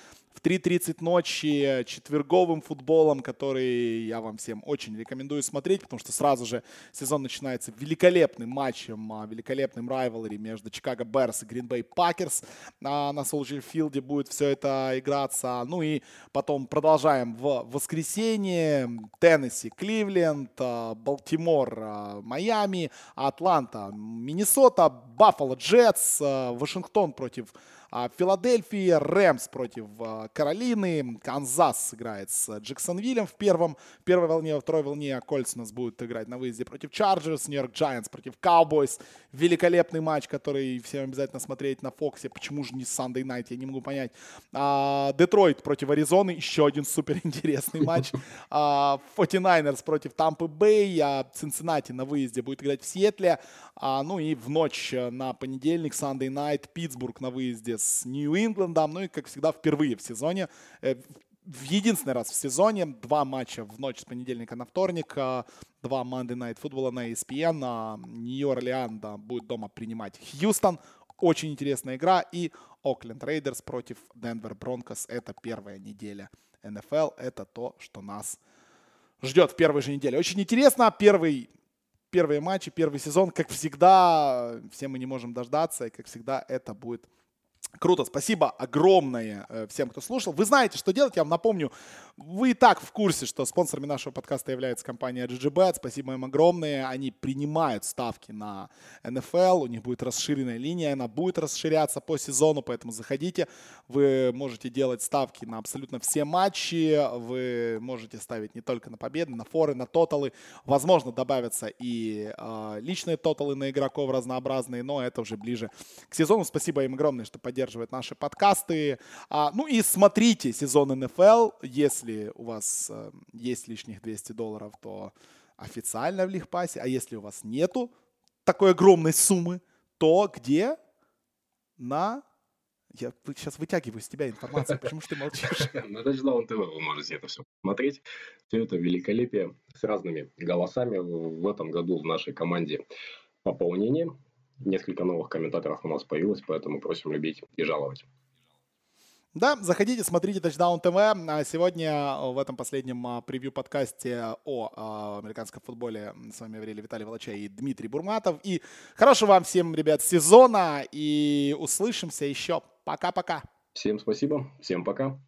3.30 ночи четверговым футболом, который я вам всем очень рекомендую смотреть, потому что сразу же сезон начинается великолепным матчем, а, великолепным райвелри между Чикаго Берс и Bay Packers. На Soldier Field будет все это играться. Ну и потом продолжаем в воскресенье. Теннесси, Кливленд, а, Балтимор, а, Майами, Атланта, Миннесота, Баффало Джетс, Вашингтон против а, Филадельфия, Рэмс против а, Каролины, Канзас играет с Джексонвиллем в первом, в первой волне, во второй волне Кольтс у нас будет играть на выезде против Чарджерс, Нью-Йорк Giants против Cowboys. Великолепный матч, который всем обязательно смотреть на Фоксе. Почему же не Sunday Night, я не могу понять. А, Детройт против Аризоны, еще один супер интересный матч. 49ers против Тампы Бэй, Цинциннати на выезде будет играть в Сиэтле. Ну и в ночь на понедельник, Sunday Night, Питтсбург на выезде с Нью-Ингландом. Ну и, как всегда, впервые в сезоне, э, в единственный раз в сезоне, два матча в ночь с понедельника на вторник, э, два Monday Night футбола на ESPN, а Нью-Орлеан будет дома принимать Хьюстон. Очень интересная игра. И Окленд Рейдерс против Денвер Бронкос. Это первая неделя НФЛ. Это то, что нас ждет в первой же неделе. Очень интересно. Первый первые матчи, первый сезон, как всегда, все мы не можем дождаться, и как всегда это будет Круто, спасибо огромное э, всем, кто слушал. Вы знаете, что делать, я вам напомню. Вы и так в курсе, что спонсорами нашего подкаста является компания GGBet. Спасибо им огромное. Они принимают ставки на NFL. У них будет расширенная линия. Она будет расширяться по сезону, поэтому заходите. Вы можете делать ставки на абсолютно все матчи. Вы можете ставить не только на победы, на форы, на тоталы. Возможно, добавятся и э, личные тоталы на игроков разнообразные, но это уже ближе к сезону. Спасибо им огромное, что поддерживают наши подкасты. А, ну и смотрите сезон НФЛ, если у вас э, есть лишних 200 долларов, то официально в Лихпасе, а если у вас нету такой огромной суммы, то где? На я сейчас вытягиваю с тебя информацию, почему же ты молчишь? На Touchdown TV вы можете это все посмотреть. Все это великолепие с разными голосами. В этом году в нашей команде пополнение несколько новых комментаторов у нас появилось, поэтому просим любить и жаловать. Да, заходите, смотрите Touchdown TV. А сегодня в этом последнем а, превью-подкасте о а, американском футболе с вами говорили Виталий Волоча и Дмитрий Бурматов. И хорошего вам всем, ребят, сезона. И услышимся еще. Пока-пока. Всем спасибо. Всем пока.